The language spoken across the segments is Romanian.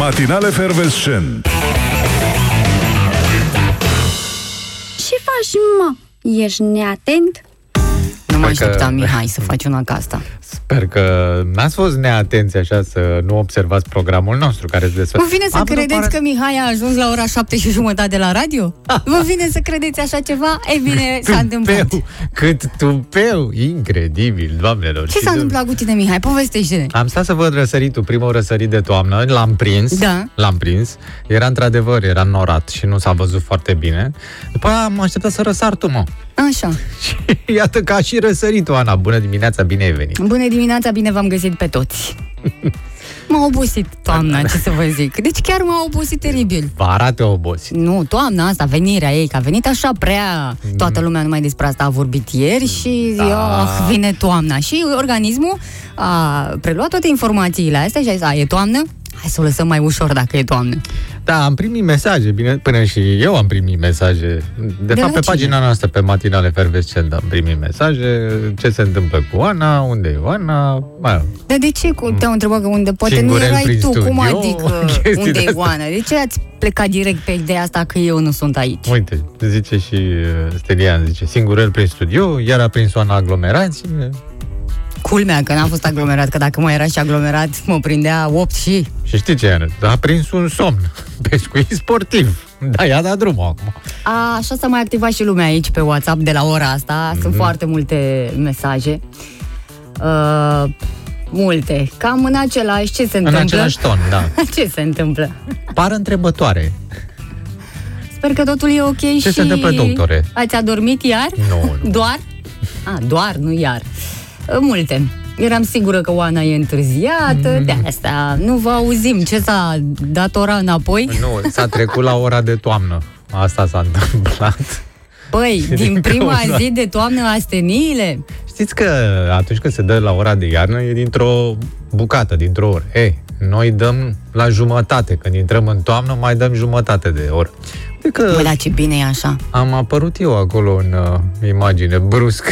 Matinale Fervescent Ce faci, mă? Ești neatent? Nu mă Sper că- așteptam, Mihai, să faci una ca asta. Sper că n-ați fost neatenți așa să nu observați programul nostru care se desfășoară. Vă vine să Am vreo credeți pare- că Mihai a ajuns la ora 7 și jumătate la radio? Vă vine să credeți așa ceva? Ei bine, s-a întâmplat. Tupeu, cât tupeu, incredibil, doamnelor. Ce și s-a domnilor. întâmplat cu tine, Mihai? Povestește-ne. Am stat să văd răsăritul, primul răsărit de toamnă, l-am prins, Da. l-am prins, era într-adevăr, era norat și nu s-a văzut foarte bine. După aia am așteptat să răsar tu, mă. Așa. Și iată că a și răsărit Ana. Bună dimineața, bine ai venit. Bună dimineața, bine v-am găsit pe toți. M-a obosit toamna, ce să vă zic. Deci chiar m-a obosit teribil. Vara te obosit. Nu, toamna asta, venirea ei, că a venit așa prea... Toată lumea numai despre asta a vorbit ieri și Da. da. oh, vine toamna. Și organismul a preluat toate informațiile astea și a zis, a, e toamnă? Hai să o lăsăm mai ușor dacă e toamnă. Da, am primit mesaje, bine, până și eu am primit mesaje. De, De fapt, la pe cine? pagina noastră, pe matinale fervescent, am primit mesaje, ce se întâmplă cu Ana, unde e Ana, mai, Dar de ce cu- te-au întrebat că unde? Poate Singurel nu erai prin tu, cum studio, adică chestii unde e de-astea. Oana? De ce ați plecat direct pe ideea asta că eu nu sunt aici? Uite, zice și uh, Stelian, zice, singurel prin studio, iar a prins Oana aglomerație. Culmea că n-a fost aglomerat, că dacă mai era și aglomerat, mă prindea 8 și... Și știi ce, Ana? A prins un somn, pescuit sportiv. Da, i-a dat drumul acum. A, așa s-a mai activat și lumea aici pe WhatsApp de la ora asta. Sunt foarte multe mesaje. Uh, multe. Cam în același ce se În întâmplă. același ton, da. Ce se întâmplă? Par întrebătoare. Sper că totul e ok și... se întâmplă, doctore? Ați adormit iar? Nu, nu. Doar? A, doar, nu iar. Uh, Multe. Eram sigură că Oana e întârziată, Mm. de asta nu vă auzim. Ce s-a dat ora înapoi? Nu, s-a trecut la ora de toamnă. Asta s-a întâmplat. Păi, din din prima cauza- zi de toamnă asteniile? Știți că atunci când se dă la ora de iarnă e dintr-o bucată, dintr-o oră. Ei, noi dăm la jumătate. Când intrăm în toamnă, mai dăm jumătate de oră. Uite că Bă, da, ce bine e așa. am apărut eu acolo în uh, imagine, brusc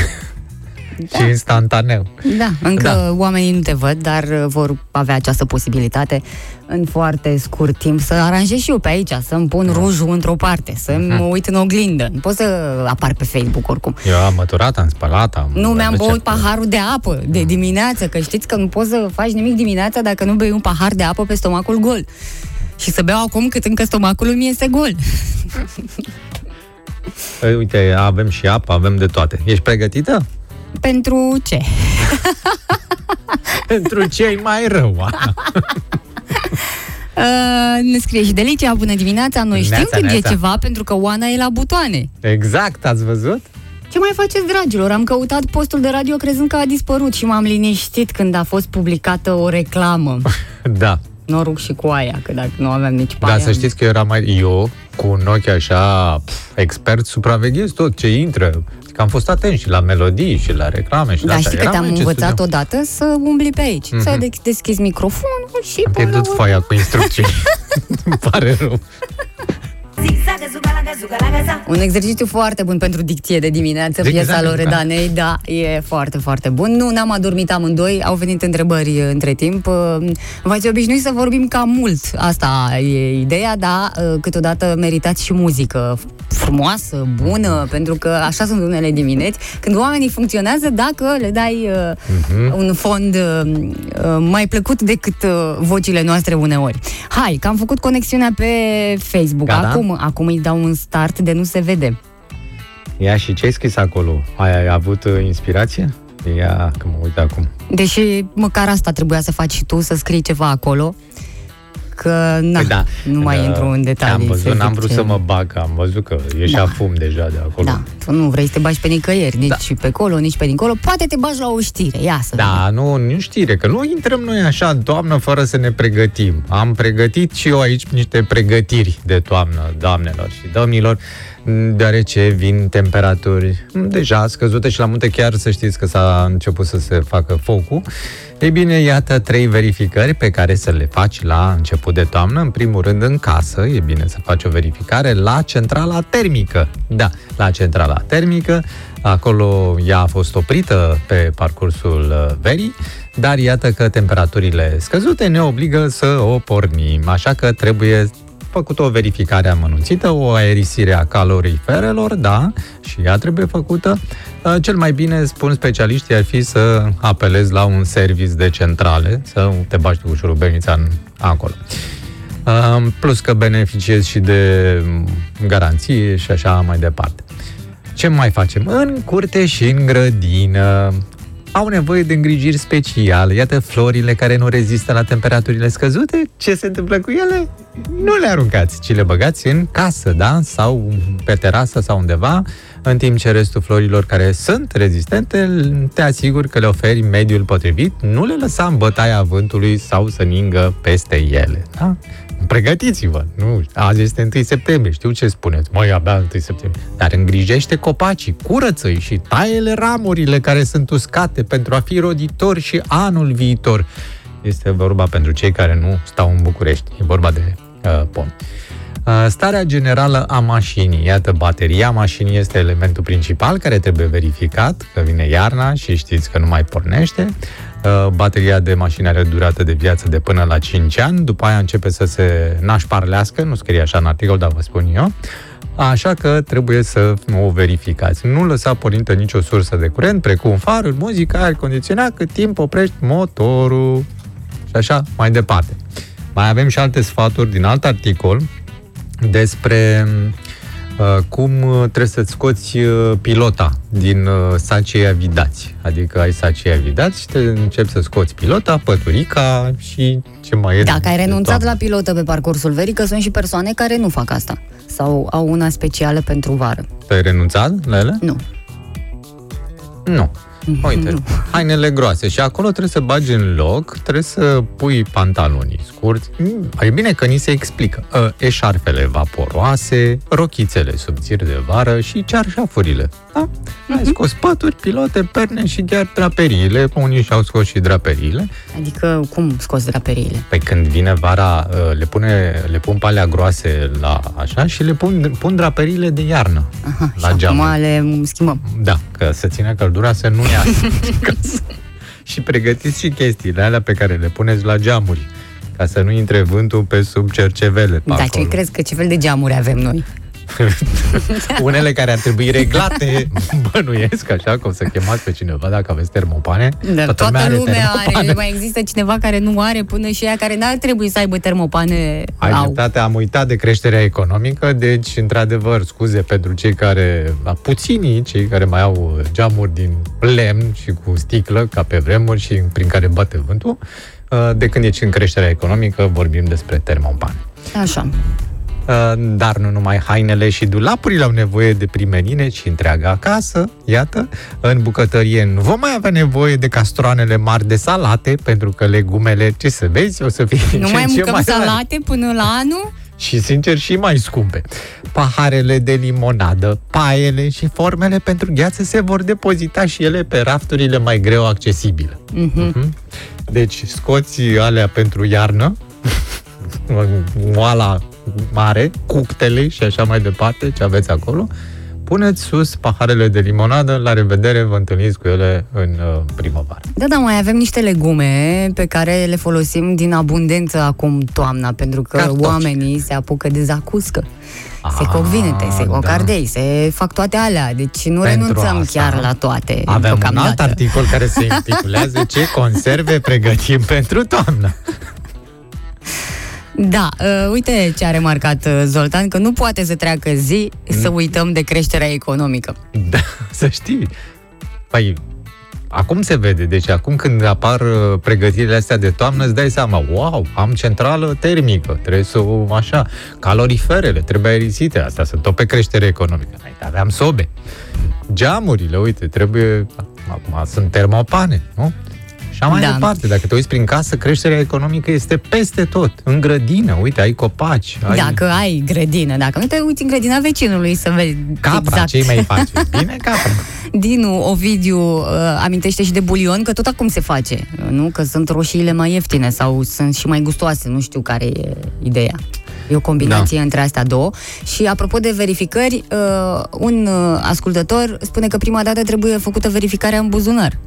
Da. și instantaneu. Da, încă Da. da. oamenii nu te văd, dar uh, vor avea această posibilitate în foarte scurt timp să aranjez și eu pe aici, să-mi pun rujul într-o parte, să-mi Mhm. mă uit în oglindă. Nu pot să apar pe Facebook oricum. Eu am măturat, am spălat, am... Nu mi-am am băut paharul de apă de dimineață, că știți că nu poți să faci nimic dimineața dacă nu bei un pahar de apă pe stomacul gol. Și să beau acum cât încă stomacul mi este gol. Ei, Uite, avem și apă, avem de toate. Ești pregătită? Pentru ce? Pentru cei mai rău, Ana. Uh, ne scrie și Delicia, bună dimineața, noi știm Neața, când neața. e ceva pentru că Oana e la butoane. Exact, ați văzut? Ce mai faceți, dragilor? Am căutat postul de radio crezând că a dispărut și m-am liniștit când a fost publicată o reclamă. Da. Noroc și cu aia, că dacă nu aveam nici pe Da, aia, să știți că eu eram mai... Eu, cu un ochi așa, pf, expert, supraveghez tot ce intră. Că am fost atent și la melodii și la reclame și la Da, asta. știi că Eram te-am aici, învățat studiam. odată să umbli pe aici, să de- deschizi microfonul și... Am până la pierdut urmă- foaia cu instrucții. Îmi pare rău. Un exercițiu foarte bun pentru dicție de dimineață, Zic, piesa exact, Loredanei, da, e foarte, foarte bun. Nu, n-am adormit amândoi, au venit întrebări uh, între timp. Uh, V-ați obișnuit să vorbim cam mult, asta e ideea, dar uh, câteodată meritați și muzică frumoasă, bună, pentru că așa sunt unele dimineți, când oamenii funcționează dacă le dai uh, Mhm. un fond uh, uh, mai plăcut decât uh, vocile noastre uneori. Hai, că am făcut conexiunea pe Facebook. Gata? Acum, acum îi dau un start de nu se vede. Ia și ce ai scris acolo? Ai, ai avut uh, inspirație? Ia, că mă uit acum. Deși măcar asta trebuia să faci și tu, să scrii ceva acolo. Că, na, Păi da, nu mai da, intru în detalii. Am să văzut, zic n-am vrut ce- să mă bag, am văzut că ieșea Da. fum deja de acolo. Da, tu nu vrei să te bagi pe nicăieri, nici pe acolo, nici pe dincolo. Poate te bagi la o știre, ia să vedem. Da, nu, nu știre, că nu intrăm noi așa în toamnă fără să ne pregătim. Am pregătit și eu aici niște pregătiri de toamnă, doamnelor și domnilor, deoarece vin temperaturi deja scăzute și la munte chiar să știți că s-a început să se facă focul. Ei bine, iată trei verificări pe care să le faci la început de toamnă. În primul rând, în casă, e bine să faci o verificare la centrala termică. Da, la centrala termică. Acolo ea a fost oprită pe parcursul uh, verii. Dar iată că temperaturile scăzute ne obligă să o pornim, așa că trebuie făcută o verificare amănunțită, o aerisire a caloriferelor, da, și ea trebuie făcută. Uh, Cel mai bine, spun specialiștii, ar fi să apelezi la un service de centrale, să te bagi cu șurubelnița în, acolo. Uh, Plus că beneficiezi și de mm, garanție și așa mai departe. Ce mai facem? În curte și în grădină au nevoie de îngrijiri speciale. Iată florile care nu rezistă la temperaturile scăzute. Ce se întâmplă cu ele? Nu le aruncați, ci le băgați în casă, da? Sau pe terasă sau undeva, în timp ce restul florilor care sunt rezistente, te asiguri că le oferi mediul potrivit, nu le lăsa în bătaia vântului sau să ningă peste ele, da? Pregătiți-vă, nu, azi este 1 septembrie, știu ce spuneți, măi, abia 1 septembrie, dar îngrijește copacii, curăță-i și taie ramurile care sunt uscate pentru a fi roditori și anul viitor. Este vorba pentru cei care nu stau în București, e vorba de uh, pom. Uh, Starea generală a mașinii. Iată, bateria mașinii este elementul principal care trebuie verificat, că vine iarna și știți că nu mai pornește. Uh, Bateria de mașină are durată de viață de până la 5 ani, după aia începe să se nașparlească, nu scrie așa în articol, dar vă spun eu. Așa că trebuie să o verificați. Nu lăsa pornită nicio sursă de curent, precum farul, muzica, aer condiționat, cât timp oprești motorul și așa mai departe. Mai avem și alte sfaturi din alt articol despre uh, cum uh, trebuie să-ți scoți uh, pilota din uh, sacii avidați. Adică ai sacii avidați și te începi să scoți pilota, păturica și ce mai e. Dacă ai de renunțat toamnă. la pilotă pe parcursul verii, că sunt și persoane care nu fac asta. Sau au una specială pentru vară. Ai renunțat la ele? Nu. Nu. Uite, Nu. hainele groase și acolo trebuie să bagi în loc, trebuie să pui pantalonii scurți. Mm, E bine că ni se explică. Uh, Eșarfele vaporoase, rochițele subțiri de vară și cearșafurile. Da? Ai scos paturi, pilote, perne și chiar draperiile. Unii și-au scos și draperiile. Adică cum scoți draperiile? Pe când vine vara, uh, le, pune, le pun palea groase la așa și le pun, pun draperiile de iarnă Aha, la și geamuri. acum le schimbăm. Da, că să țină căldura să nu ia din casă. Și pregătiți și chestiile alea pe care le puneți la geamuri, ca să nu intre vântul pe sub cercevele. pe Da, ce acolo. crezi că ce fel de geamuri avem noi? Unele care ar trebui reglate, bănuiesc, așa, că o să chemați pe cineva dacă aveți termopane. Dar toată, lumea lumea are, termopane. mai există cineva care nu are, până și ea care n-ar trebui să aibă termopane Ai au. dreptate, am uitat de creșterea economică, deci, într-adevăr, scuze pentru cei care, la puținii, cei care mai au geamuri din lemn și cu sticlă, ca pe vremuri și prin care bate vântul, uh, de când e în creșterea economică, vorbim despre termopane. Așa. Uh, Dar nu numai hainele și dulapurile au nevoie de primerine, ci întreaga casă. Iată, în bucătărie nu vom mai avea nevoie de castroanele mari de salate, pentru că legumele, ce să vezi, o să fie din Nu ce mai în ce mâncăm mai rare salate până la anul? și, sincer, și mai scumpe. Paharele de limonadă, paiele și formele pentru gheață se vor depozita și ele pe rafturile mai greu accesibile. Mhm. Deci, scoți alea pentru iarnă, moala mare, cuctele și așa mai departe, ce aveți acolo, puneți sus paharele de limonadă, la revedere, vă întâlniți cu ele în uh, primăvară. Da, da, mai avem niște legume pe care le folosim din abundență acum toamna, pentru că Cartofi. oamenii se apucă de zacuscă. se Ah, coc vinete, se coc da. ardei, se fac toate alea, deci nu Pentru renunțăm asta chiar la toate. Avem un alt deocamdată. articol care se intitulează Ce conserve pregătim pentru toamnă. Da, uh, uite ce a remarcat uh, Zoltan, că nu poate să treacă zi Mm. să uităm de creșterea economică. Da, să știi. Păi, acum se vede. Deci acum când apar uh, pregătirile astea de toamnă, îți dai seama, wow, am centrală termică, trebuie să o așa, caloriferele, trebuie aerisite, astea sunt tot pe creștere economică. Înainte aveam sobe. Geamurile, uite, trebuie, acum sunt termopane, nu? Și mai Da. departe, dacă te uiți prin casă, creșterea economică este peste tot. În grădină, uite, ai copaci, ai Dacă ai grădină, dacă nu te uiți în grădina vecinului să vezi capra, exact. ce mai faci? Bine, capra. Dinu Ovidiu uh, amintește și de bulion, că tot acum se face, uh, nu? Că sunt roșiile mai ieftine sau sunt și mai gustoase, nu știu care e ideea. E o combinație da. între astea două. Și apropo de verificări, uh, un uh, ascultător spune că prima dată trebuie făcută verificarea în buzunar.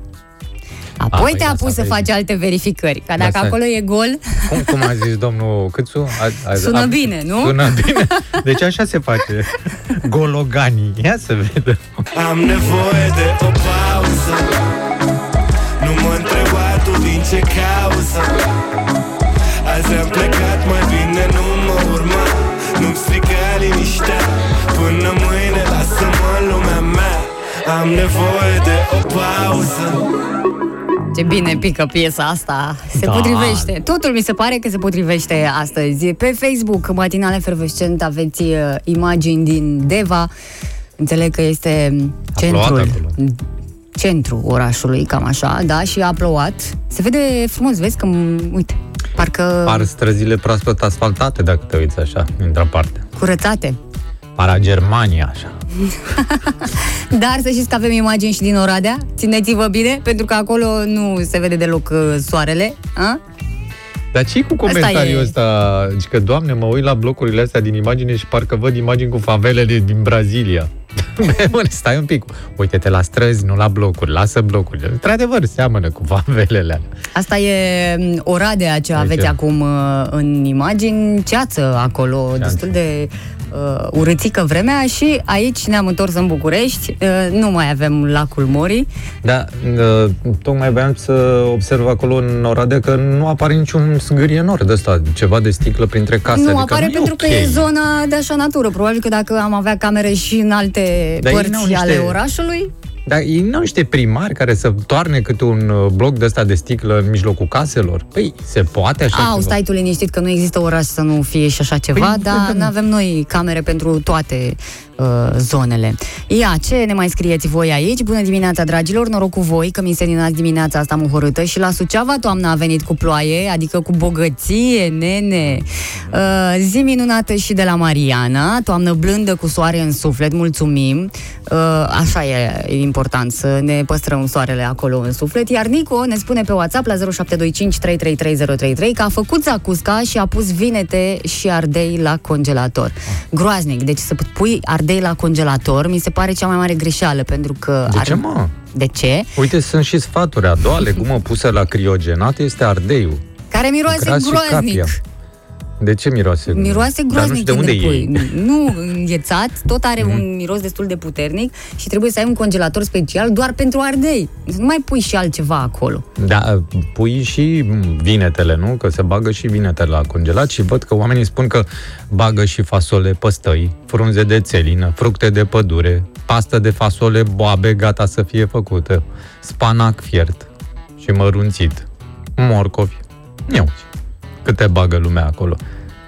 Apoi Ah, te-a păi pus asta să vezi. faci alte verificări. Ca dacă Asta- acolo e gol, Cum, cum a zis domnul Câțu? A, a, Sună bine, nu? Sună bine. Deci așa se face. Gologanii. Ia să vedem. Am nevoie de o pauză Nu mă întreba tu din ce cauză Azi am plecat, mai bine nu mă urma Nu-mi strica liniștea Până mâine lasă-mă în lumea mea Am nevoie de o pauză ce bine pică piesa asta. Se Da. potrivește. Totul mi se pare că se potrivește astăzi. Pe Facebook, Matinale Fervescent, aveți uh, imagini din Deva. Înțeleg că este plouat centrul acolo. centru orașului, cam așa, da, și a plouat. Se vede frumos, vezi că, m- uite, parcă Par străzile proaspăt asfaltate, dacă te uiți așa, într-o parte. curățate. Para Germania, așa. Dar să știți că avem imagini și din Oradea. Țineți-vă bine, pentru că acolo nu se vede deloc uh, soarele. A? Dar ce cu Asta comentariul e- ăsta? Zici că, doamne, mă uit la blocurile astea din imagine și parcă văd imagini cu favelele din Brazilia. Bă, stai un pic. Uite-te la străzi, nu la blocuri. Lasă blocurile. Într-adevăr, seamănă cu favelele alea. Asta e m, Oradea ce Uite. aveți acum uh, în imagini, ceață acolo, Ceață. destul de uh, urâțică vremea și aici ne-am întors în București, uh, nu mai avem lacul Mori. Da, uh, tocmai voiam să observ acolo în Oradea că nu apare niciun zgârienor de ăsta, ceva de sticlă printre case. nu adică apare nu pentru ok. că e zona de așa natură. Probabil că dacă am avea camere și în alte Dar ei părți n-au niște- ale orașului, Dar ei nu au niște primari care să toarne câte un uh, bloc de ăsta de sticlă în mijlocul caselor? Păi, se poate așa Au, ceva? stai tu liniștit că nu există oraș să nu fie și așa ceva, Păi, dar vedem. nu avem noi camere pentru toate uh, zonele. Ia, ce ne mai scrieți voi aici? Bună dimineața, dragilor, noroc cu voi că mi seninați dimineața asta muhorâtă și la Suceava toamna a venit cu ploaie, adică cu bogăție, nene. Uh, zi minunată și de la Mariana, toamnă blândă cu soare în suflet, mulțumim. Uh, așa e, e important să ne păstrăm soarele acolo în suflet. Iar Nico ne spune pe WhatsApp la 0725 333033 că a făcut zacusca și a pus vinete și ardei la congelator. Groaznic, deci să pui ardei la congelator mi se pare cea mai mare greșeală pentru că... De ar- ce, mă? De ce? Uite, sunt și sfaturi. A doua legumă pusă la criogenat este ardeiul. Care miroase Gras și groaznic. capia. De ce miroase? Miroase Dar nu groaznic știu de unde când îl pui. e. Mhm. Nu înghețat, tot are un miros destul de puternic și trebuie să ai un congelator special doar pentru ardei. Să nu mai pui și altceva acolo. Da, pui și m, vinetele, nu? Că se bagă și vinetele la congelat și văd că oamenii spun că bagă și fasole păstăi, frunze de țelină, fructe de pădure, pastă de fasole boabe gata să fie făcută, spanac fiert și mărunțit, morcovi. Ia uite, câte bagă lumea acolo.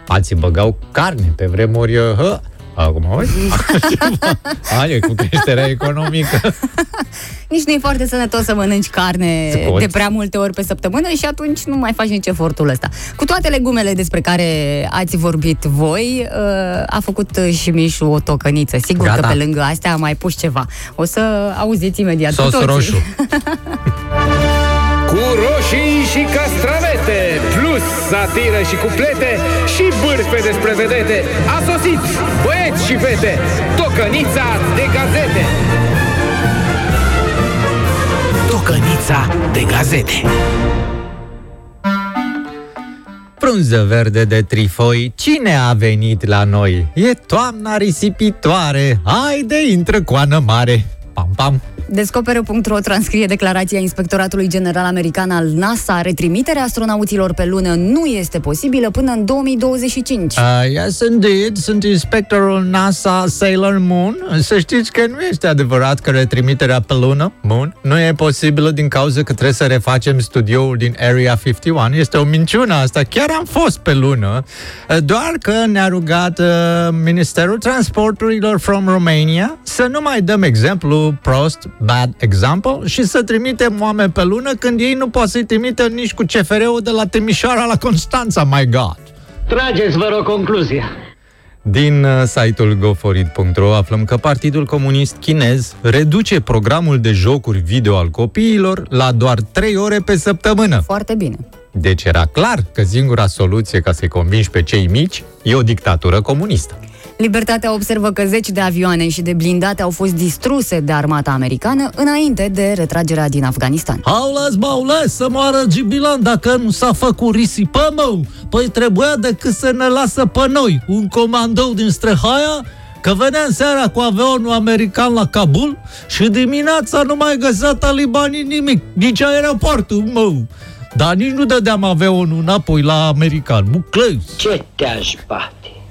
Alții băgau carne pe vremuri, hă, acum, oi? Aia, cu creșterea economică. Nici nu e foarte sănătos să mănânci carne Scoți. de prea multe ori pe săptămână și atunci nu mai faci nici efortul ăsta. Cu toate legumele despre care ați vorbit voi, uh, a făcut și Mișu o tocăniță. Sigur Gata. că pe lângă astea a mai pus ceva. O să auziți imediat cu Sos toții. roșu. Cu roșii și castravete, plus satiră și cuplete și bârfe despre vedete. A sosit, băieți și fete, tocănița de gazete. Tocănița de gazete. Frunză verde de trifoi, cine a venit la noi? E toamna risipitoare, haide, intră coană mare. Pam, pam. Descoperă.ro transcrie declarația Inspectoratului General American al NASA. Retrimiterea astronauților pe lună nu este posibilă până în 2025. Uh, yes, indeed, sunt inspectorul NASA Sailor Moon. Să știți că nu este adevărat că retrimiterea pe lună, Moon, nu e posibilă din cauza că trebuie să refacem studioul din Area 51. Este o minciună asta. Chiar am fost pe lună, uh, doar că ne-a rugat uh, Ministerul Transporturilor from Romania să nu mai dăm exemplu prost, bad example, și să trimitem oameni pe lună când ei nu pot să-i trimită nici cu CFR-ul de la Timișoara la Constanța, my God! Trageți, vă rog, concluzia. Din uh, site-ul goforit.ro aflăm că Partidul Comunist Chinez reduce programul de jocuri video al copiilor la doar 3 ore pe săptămână. Foarte bine. Deci era clar că singura soluție ca să-i convingi pe cei mici e o dictatură comunistă. Libertatea observă că zeci de avioane și de blindate au fost distruse de armata americană înainte de retragerea din Afganistan. Aules, baules, să moară Gibilan dacă nu s-a făcut risipă, mă. Păi trebuia decât să ne lasă pe noi, un comandou din Strehaia, că veneam seara cu avionul american la Kabul și dimineața nu mai găsea talibanii nimic, nici aeroportul, mă. Dar nici nu dădeam avionul înapoi la american, buclăi. Ce te-aș bate?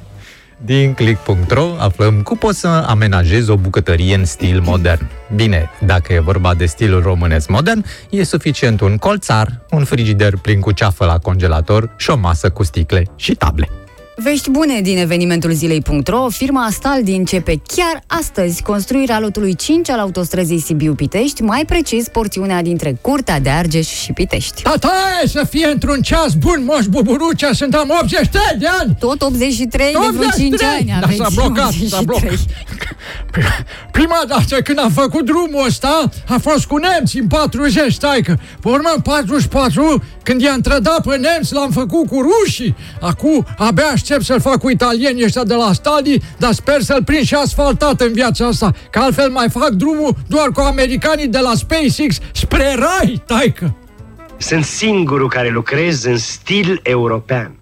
Din click.ro aflăm cum poți să amenajezi o bucătărie în stil modern. Bine, dacă e vorba de stilul românesc modern, e suficient un colțar, un frigider plin cu ceafă la congelator și o masă cu sticle și table. Vești bune din evenimentul zilei.ro, firma Astaldi începe chiar astăzi construirea lotului 5 al autostrăzii Sibiu-Pitești, mai precis porțiunea dintre Curtea de Argeș și Pitești. Tataie să fie într-un ceas bun, moș buburucea, sunt am 83 de ani! Tot 83 de vreo 5 ani Da, aveți. s-a blocat, s-a 83. blocat. Prima dată când am făcut drumul ăsta a fost cu nemți în 40, taică. Pe urmă în 44, când i-am trădat pe nemți, l-am făcut cu rușii. Acum abia aștept să-l fac cu italienii ăștia de la Stadi, dar sper să-l prind și asfaltat în viața asta, că altfel mai fac drumul doar cu americanii de la SpaceX spre rai, taică. Sunt singurul care lucrez în stil european.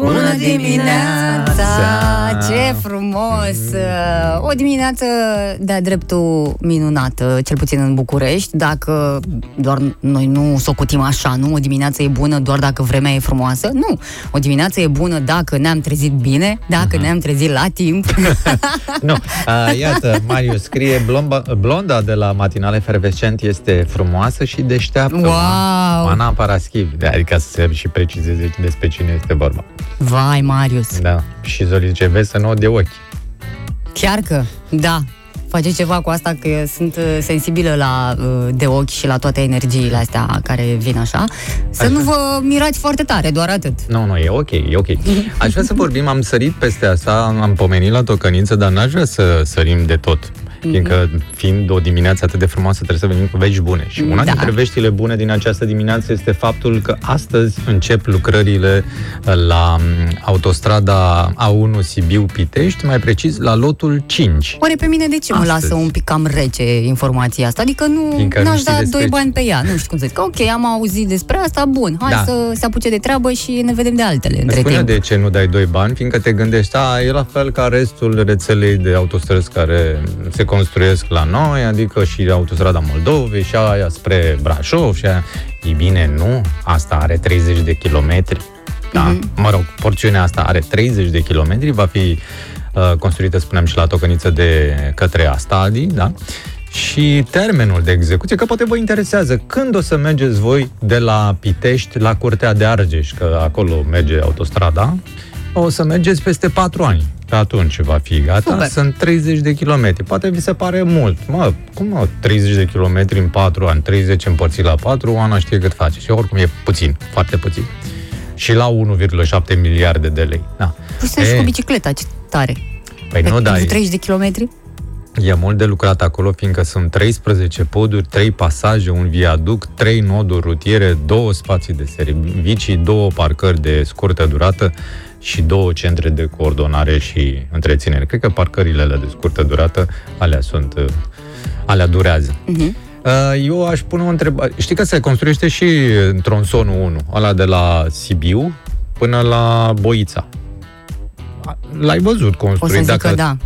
Bună dimineața! Ce frumos! O dimineață de-a dreptul minunată, cel puțin în București, dacă doar noi nu socotim așa, nu? O dimineață e bună doar dacă vremea e frumoasă? Nu! O dimineață e bună dacă ne-am trezit bine, dacă ne-am trezit la timp. Nu, a, iată, Marius scrie, blomba, blonda de la matinale fervescent este frumoasă și deșteaptă. Wow! Ana Paraschiv, de, adică să și precizeze despre cine este vorba. Vai, Marius! Da, și Zoli zice, vezi să nu o de ochi. Chiar că, da, face ceva cu asta că sunt uh, sensibilă la uh, de ochi și la toate energiile astea care vin așa. Să Așa. nu vă mirați foarte tare, doar atât. Nu, nu, e ok, e ok. Aș vrea să vorbim, am sărit peste asta, am pomenit la tocăniță, dar n-aș vrea să sărim de tot. Fiindcă, fiind o dimineață atât de frumoasă, trebuie să venim cu vești bune. Și una Da. dintre veștile bune din această dimineață este faptul că astăzi încep lucrările la m, autostrada A1 Sibiu-Pitești, mai precis la lotul 5. Oare pe mine de ce mă Astăzi. lasă un pic cam rece informația asta? Adică nu Fiindcă nu n-aș știi da despre doi ce. bani pe ea. Nu știu cum să zic. Ok, am auzit despre asta, bun. Hai Da. să se apuce de treabă și ne vedem de altele între Spune timp. de ce nu dai doi bani, fiindcă te gândești, a, e la fel ca restul rețelei de autostrăzi care se construiesc la noi, adică și autostrada Moldovei și aia spre Brașov și aia. E bine, nu, asta are 30 de kilometri. Da, Mhm. mă rog, porțiunea asta are 30 de kilometri, va fi uh, construită, spuneam, și la tocăniță de către Astadi, da? Și termenul de execuție, că poate vă interesează, când o să mergeți voi de la Pitești la Curtea de Argeș, că acolo merge autostrada, o să mergeți peste 4 ani. Că atunci va fi gata. Super. Sunt 30 de kilometri. Poate vi se pare mult. Mă, cum mă, 30 de kilometri în 4 ani? 30 împărțit la 4, Ana știe cât face. Și oricum e puțin, foarte puțin. Și la 1,7 miliarde de lei. Da. Păi să și cu bicicleta, ce tare. Păi nu, Pentru dar 30 de kilometri? E mult de lucrat acolo, fiindcă sunt 13 poduri, 3 pasaje, un viaduc, 3 noduri rutiere, două spații de servicii, două parcări de scurtă durată și două centre de coordonare și întreținere. Cred că parcările alea de scurtă durată, alea sunt, uh, alea durează. Mhm. Uh, Eu aș pune o întrebare. Știi că se construiește și în tronsonul 1, ăla de la Sibiu până la Boița. L-ai văzut O să construit. zic că da.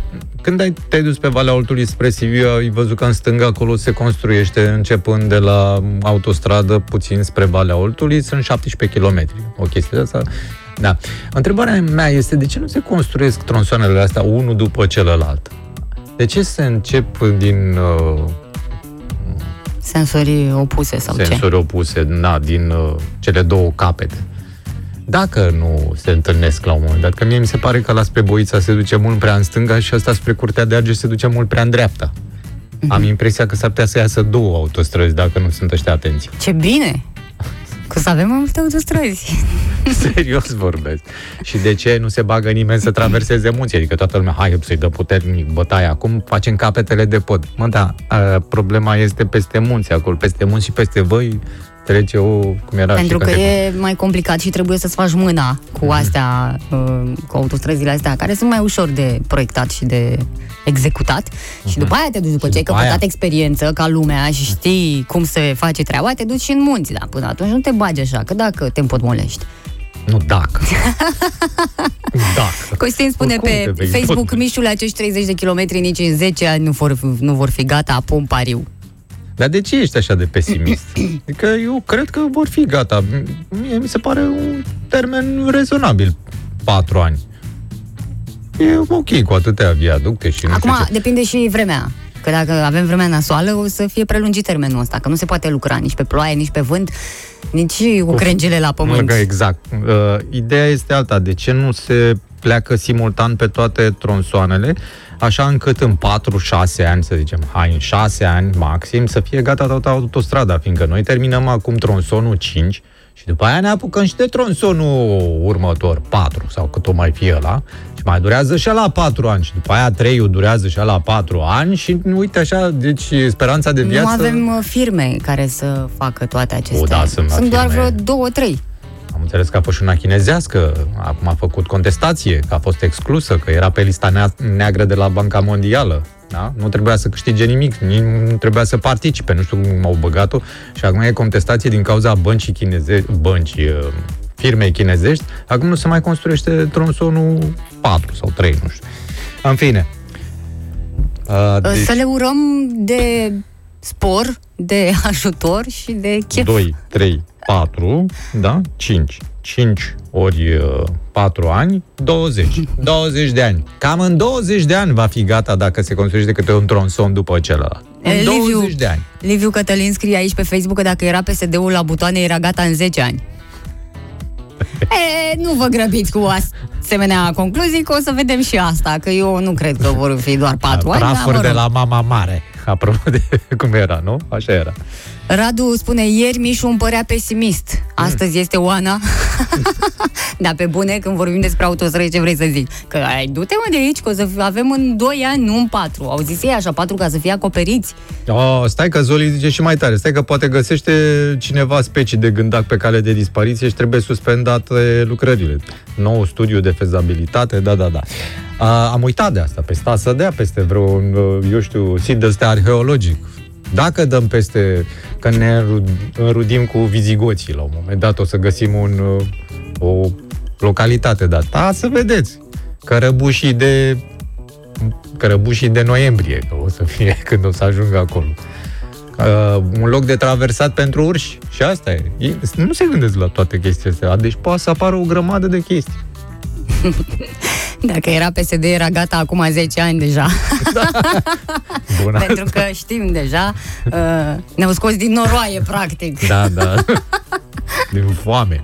Când ai, te-ai dus pe Valea Oltului spre Sibiu, ai văzut că în stânga acolo se construiește, începând de la autostradă puțin spre Valea Oltului, sunt 17 km. O chestie de asta. Da. Întrebarea mea este de ce nu se construiesc tronsoanele astea unul după celălalt? De ce se încep din uh, Sensorii opuse sau ce? sensori opuse, na, din uh, cele două capete? Dacă nu se întâlnesc la un moment dat, că mie mi se pare că la spre Boița se duce mult prea în stânga și asta spre Curtea de Argeș se duce mult prea în dreapta. Am impresia că s-ar putea să iasă două autostrăzi dacă nu sunt ăștia atenți. Ce bine! Că să avem mai multe autostrăzi. Serios vorbesc. Și de ce nu se bagă nimeni să traverseze munții? Adică toată lumea, hai să-i dă puternic bătaie. Acum facem capetele de pod. Mă, da, a, problema este peste munți acolo. Peste munți și peste voi trece o... Cum era Pentru și că când e mai complicat și trebuie să-ți faci mâna cu Mhm. astea, uh, cu autostrăzile astea, care sunt mai ușor de proiectat și de executat. Și după aia te duci, după ce ai Mhm. după aia- căpătat experiență ca lumea și știi cum se face treaba, te duci și în munți. Dar până atunci nu te bagi așa, că dacă te împotmolești. Nu dacă. dacă. Costin spune Oricum te pe vei Facebook, împotmoli. mișule, acești 30 de kilometri nici în 10 ani nu vor, nu vor fi gata, pun pariu. Dar de ce ești așa de pesimist? Adică eu cred că vor fi gata. Mie mi se pare un termen rezonabil. Patru ani. E ok cu atâtea viaducte și nu Acum știu ce. depinde și vremea. Că dacă avem vremea nasoală, o să fie prelungit termenul ăsta, că nu se poate lucra nici pe ploaie, nici pe vânt, nici cu crengile la pământ. Mă, Exact. Uh, ideea este alta. De ce nu se pleacă simultan pe toate tronsoanele, așa încât în 4-6 ani, să zicem, hai, în 6 ani maxim, să fie gata toată autostrada, fiindcă noi terminăm acum tronsonul 5 și după aia ne apucăm și de tronsonul următor, 4 sau cât o mai fie ăla, și mai durează și la 4 ani și după aia 3 durează și la 4 ani și uite așa, deci speranța de viață... Nu avem uh, firme care să facă toate acestea. O, da, sunt la sunt doar firme. vreo două, trei. Am înțeles că a fost și una chinezească, acum a făcut contestație, că a fost exclusă, că era pe lista nea- neagră de la Banca Mondială. Da? Nu trebuia să câștige nimic, nici nu trebuia să participe, nu știu cum au băgat-o și acum e contestație din cauza băncii chinezești, bănci, uh, firmei chinezești, acum nu se mai construiește tronsonul 4 sau 3, nu știu. În fine. Uh, Deci... Să le urăm de spor, de ajutor și de chef. 2, 3, 4, da? 5. 5 ori uh, 4 ani, 20. 20 de ani. Cam în 20 de ani va fi gata dacă se construiește câte un tronson după celălalt. În Eh, 20 Liviu, de ani. Liviu Cătălin scrie aici pe Facebook că dacă era PSD-ul la butoane, era gata în 10 ani. E, nu vă grăbiți cu asemenea concluzii, că o să vedem și asta, că eu nu cred că vor fi doar 4 ani. dar, Prafuri mă de rog. la mama mare. Apropo de cum era, nu? Așa era. Radu spune, ieri Mișu îmi părea pesimist. Astăzi este Oana. da, pe bune, când vorbim despre autostrăzi, ce vrei să zic? Că ai, du-te mă de aici, că o să avem în 2 ani, nu în 4. Au zis ei așa, 4 ca să fie acoperiți. Oh, stai că Zoli zice și mai tare. Stai că poate găsește cineva specii de gândac pe cale de dispariție și trebuie suspendate lucrările. Nou studiu de fezabilitate, da, da, da. A, am uitat de asta, pe sta să dea peste vreun, eu știu, sit de ăsta arheologic. Dacă dăm peste, că ne înru- înrudim cu vizigoții la un moment dat, o să găsim un, uh, o localitate dată. să vedeți, cărăbușii de cărăbușii de noiembrie, că o să fie când o să ajungă acolo. Uh, un loc de traversat pentru urși. Și asta e. Ei nu se gândesc la toate chestiile astea. Deci poate să apară o grămadă de chestii. Dacă era PSD, era gata acum 10 ani deja. Bună. Pentru că știm deja, uh, ne-au scos din noroaie, practic. Da, da. Din foame.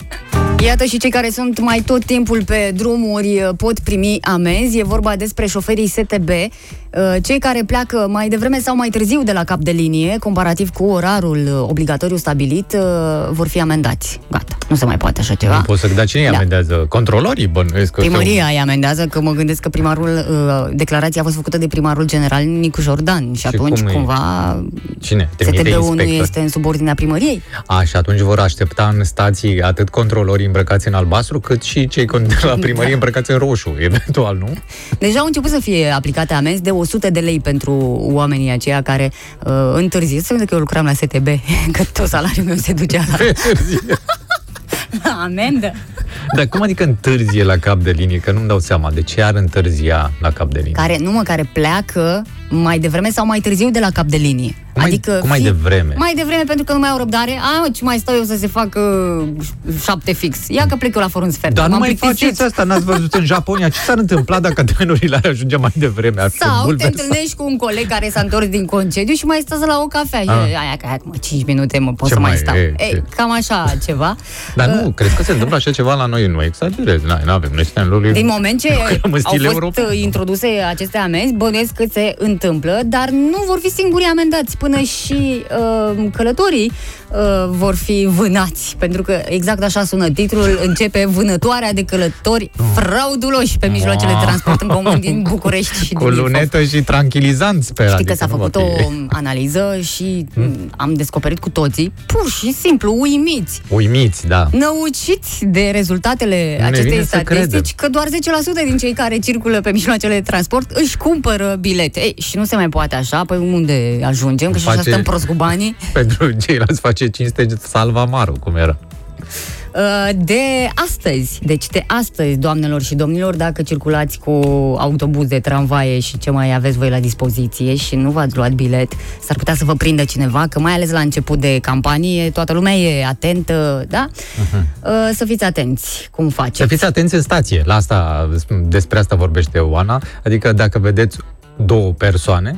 Iată și cei care sunt mai tot timpul pe drumuri uh, pot primi amenzi. E vorba despre șoferii STB. Uh, Cei care pleacă mai devreme sau mai târziu de la cap de linie, comparativ cu orarul uh, obligatoriu stabilit, uh, vor fi amendați. Gata, nu se mai poate așa ceva. Nu pot să... Dar cine îi Da. amendează? Controlorii bănuiesc că... Primăria îi amendează, că mă gândesc că primarul, uh, declarația a fost făcută de primarul general Nicu Jordan și, atunci cum e? cumva Cine? Trimite STB-ul nu inspector. este în subordinea primăriei. A, și atunci vor aștepta în stații atât controlorii îmbrăcați în albastru, cât și cei con- de la primărie îmbrăcați în roșu, eventual, nu? Deja au început să fie aplicate amenzi de 100 de lei pentru oamenii aceia care uh, întârzie. Să că eu lucram la STB, că tot salariul meu se ducea la, la amendă. Dar cum adică întârzie la cap de linie? Că nu-mi dau seama. De ce ar întârzia la cap de linie? Care, nu mă, care pleacă mai devreme sau mai târziu de la cap de linie. Cum mai- adică cum mai fie- devreme? Mai devreme pentru că nu mai au răbdare. A, mă, ce mai stau eu să se facă uh, șapte fix. Ia că plec eu la fără un sfert. Dar nu M-am mai plictisit. faceți asta, n-ați văzut în Japonia. Ce s-ar întâmpla dacă trenurile ar ajunge mai devreme? Ar fi Sau te bulversat. întâlnești cu un coleg care s-a întors din concediu și mai stă la o cafea. Și Ah. aia, că hai, mă, 5 minute, mă, pot Ce să mai mai stau. e? Ei, Ce? cam așa ceva. Dar nu, crezi că se întâmplă așa ceva la noi? Nu exagerez, noi nu avem. Noi suntem lui... Din moment ce Lucrăm în au stil fost european. uh, introduse aceste amenzi, bănuiesc că se întâmplă, dar nu vor fi singurii amendați. Până și uh, călătorii uh, vor fi vânați. Pentru că exact așa sună titlul, începe vânătoarea de călători frauduloși pe mijloacele de transport în comun din București și Cu din Ilfov. lunetă și tranquilizant, sper. Știi adică că s-a nu va făcut fi- o analiză și hmm? am descoperit cu toții, pur și simplu, uimiți, Uimiți, da. năuciți de rezultatele Nu ne acestei vine să statistici credem. că doar 10% din cei care circulă pe mijloacele de transport își cumpără bilete. Ei, și nu se mai poate așa, păi unde ajungem? Că și așa Face- stăm prost cu banii. Pentru ceilalți face cinste salvamaru, cum era. Uh, De astăzi, deci de astăzi, doamnelor și domnilor, dacă circulați cu autobuze, tramvaie și ce mai aveți voi la dispoziție și nu v-ați luat bilet, s-ar putea să vă prindă cineva, că mai ales la început de campanie, toată lumea e atentă, da? Uh, Să fiți atenți cum faceți. Să fiți atenți în stație. La asta, despre asta vorbește Oana. Adică dacă vedeți două persoane,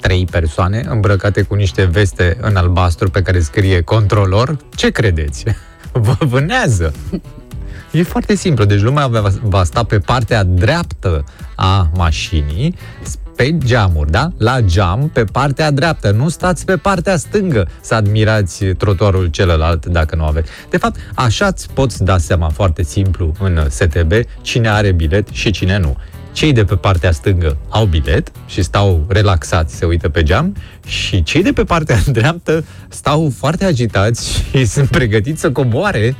trei persoane îmbrăcate cu niște veste în albastru pe care scrie controlor, ce credeți? Vă vânează. E foarte simplu. Deci lumea va, va sta pe partea dreaptă a mașinii, pe geamuri, da? La geam, pe partea dreaptă. Nu stați pe partea stângă să admirați trotuarul celălalt dacă nu aveți. De fapt, așa îți poți da seama foarte simplu în STB cine are bilet și cine nu. Cei de pe partea stângă au bilet și stau relaxați, se uită pe geam. Și cei de pe partea dreaptă stau foarte agitați și sunt pregătiți să coboare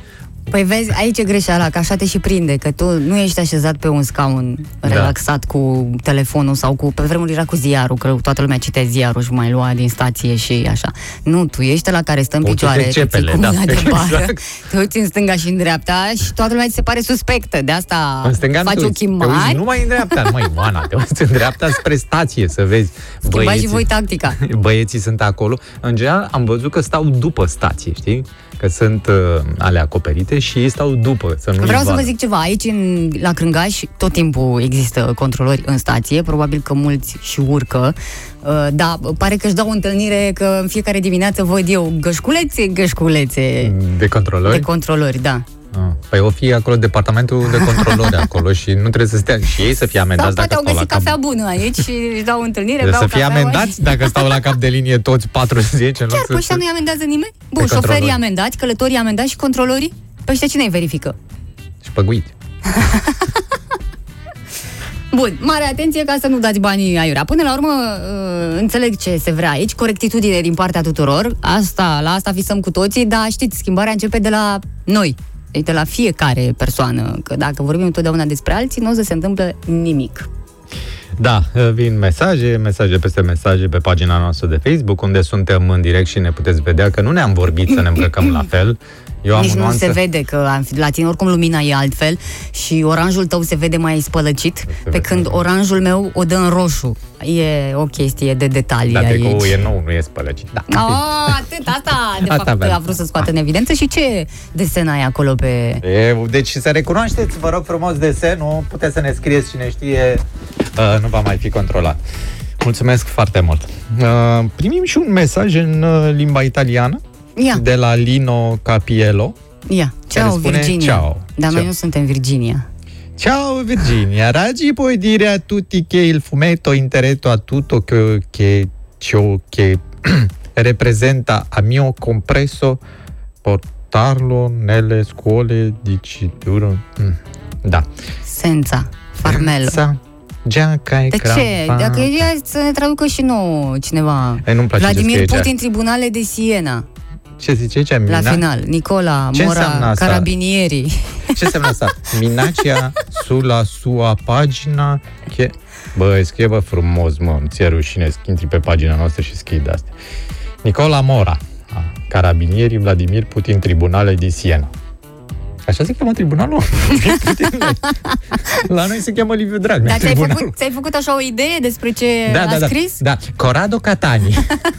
Păi vezi, aici e greșeala, că așa te și prinde, că tu nu ești așezat pe un scaun Da. relaxat cu telefonul sau cu... Pe vremuri era cu ziarul, că toată lumea citea ziarul și mai lua din stație și așa. Nu, tu ești la care stă în O picioare, citește te ții cepele, cu da, mâna de bară, exact. te uiți în stânga și în dreapta și toată lumea ți se pare suspectă. De asta În stânga nu faci te uiți, ochii te uiți mari, numai în dreapta, măi, Oana, te uiți în dreapta spre stație să vezi. schimbați și voi tactica. băieții sunt acolo. În general, am văzut că stau după stație, știi? Că sunt uh, ale acoperite și ei stau după, să nu Vreau să vă zic ceva, aici în, la Crângaș tot timpul există controlori în stație, probabil că mulți și urcă, uh, da, pare că își dau întâlnire că în fiecare dimineață văd eu gășculețe, gășculețe. De controlori? de controlori, da. Ah, Păi o fi acolo departamentul de controlori acolo și nu trebuie să stea și ei să fie Sau amendați poate dacă au stau la găsit cap. cafea bună aici și își dau întâlnire, Trebuie beau să fie cafeaua amendați și- dacă stau la cap de linie toți 40 în loc Chiar să... pe ăștia nu-i amendează nimeni? Bun, Pe șoferii controlori. amendați, călătorii amendați și controlorii? Pe ăștia cine îi verifică? Și păguiți. Bun, mare atenție ca să nu dați banii aiurea. Până la urmă, uh, înțeleg ce se vrea aici, corectitudine din partea tuturor, asta, la asta visăm cu toții, dar știți, schimbarea începe de la noi, deci de la fiecare persoană, că dacă vorbim întotdeauna despre alții, nu o să se întâmple nimic. Da, vin mesaje, mesaje peste mesaje pe pagina noastră de Facebook, unde suntem în direct și ne puteți vedea că nu ne-am vorbit să ne îmbrăcăm la fel. Eu am Nici o nu nuanță... se vede că am- la tine oricum lumina e altfel și oranjul tău se vede mai spălăcit, pe vede. când oranjul meu o dă în roșu. E o chestie de detalii Da, aici. decoul e nou, nu e spălăcit. Da. Oh, atât, asta de Asta fapt vreau. a vrut să scoată în evidență și ce desen ai acolo pe... E, deci să recunoașteți, vă rog frumos, desenul, puteți să ne scrieți cine știe, uh, nu va mai fi controlat. Mulțumesc foarte mult. Uh, primim și un mesaj în uh, limba italiană Ia, de la Lino Capiello. ia, ciao spune Virginia. ciao. Dar noi nu suntem Virginia. Ciao Virginia, raggi puoi dire a tutti che il fumetto interato a tutto che, che ciò che representa a mio compreso portarlo nelle scuole di cintura. Mm, Da. Senza, Farmelo. Senza Gianca e De ce? Dacă e să ne traducă și nouă cineva. E, nu-mi place ce Vladimir Putin, tribunale de Siena. Ce zice? Ce? La Mina? final. Nicola, Ce înseamnă Mora, asta? Carabinieri. Ce înseamnă asta? Minacia sulla sua pagina che... Bă, scrie bă frumos, mă, îmi ție rușine să intri pe pagina noastră și scrii de astea. Nicola Mora, a, Carabinieri Vladimir Putin, Tribunale di Siena. Așa se cheamă tribunalul? La noi se cheamă Liviu Dragnea, Dar ți-ai tribunalul. făcut, ți-ai făcut așa o idee despre ce Da, a da, da, scris? da. Corrado Catani,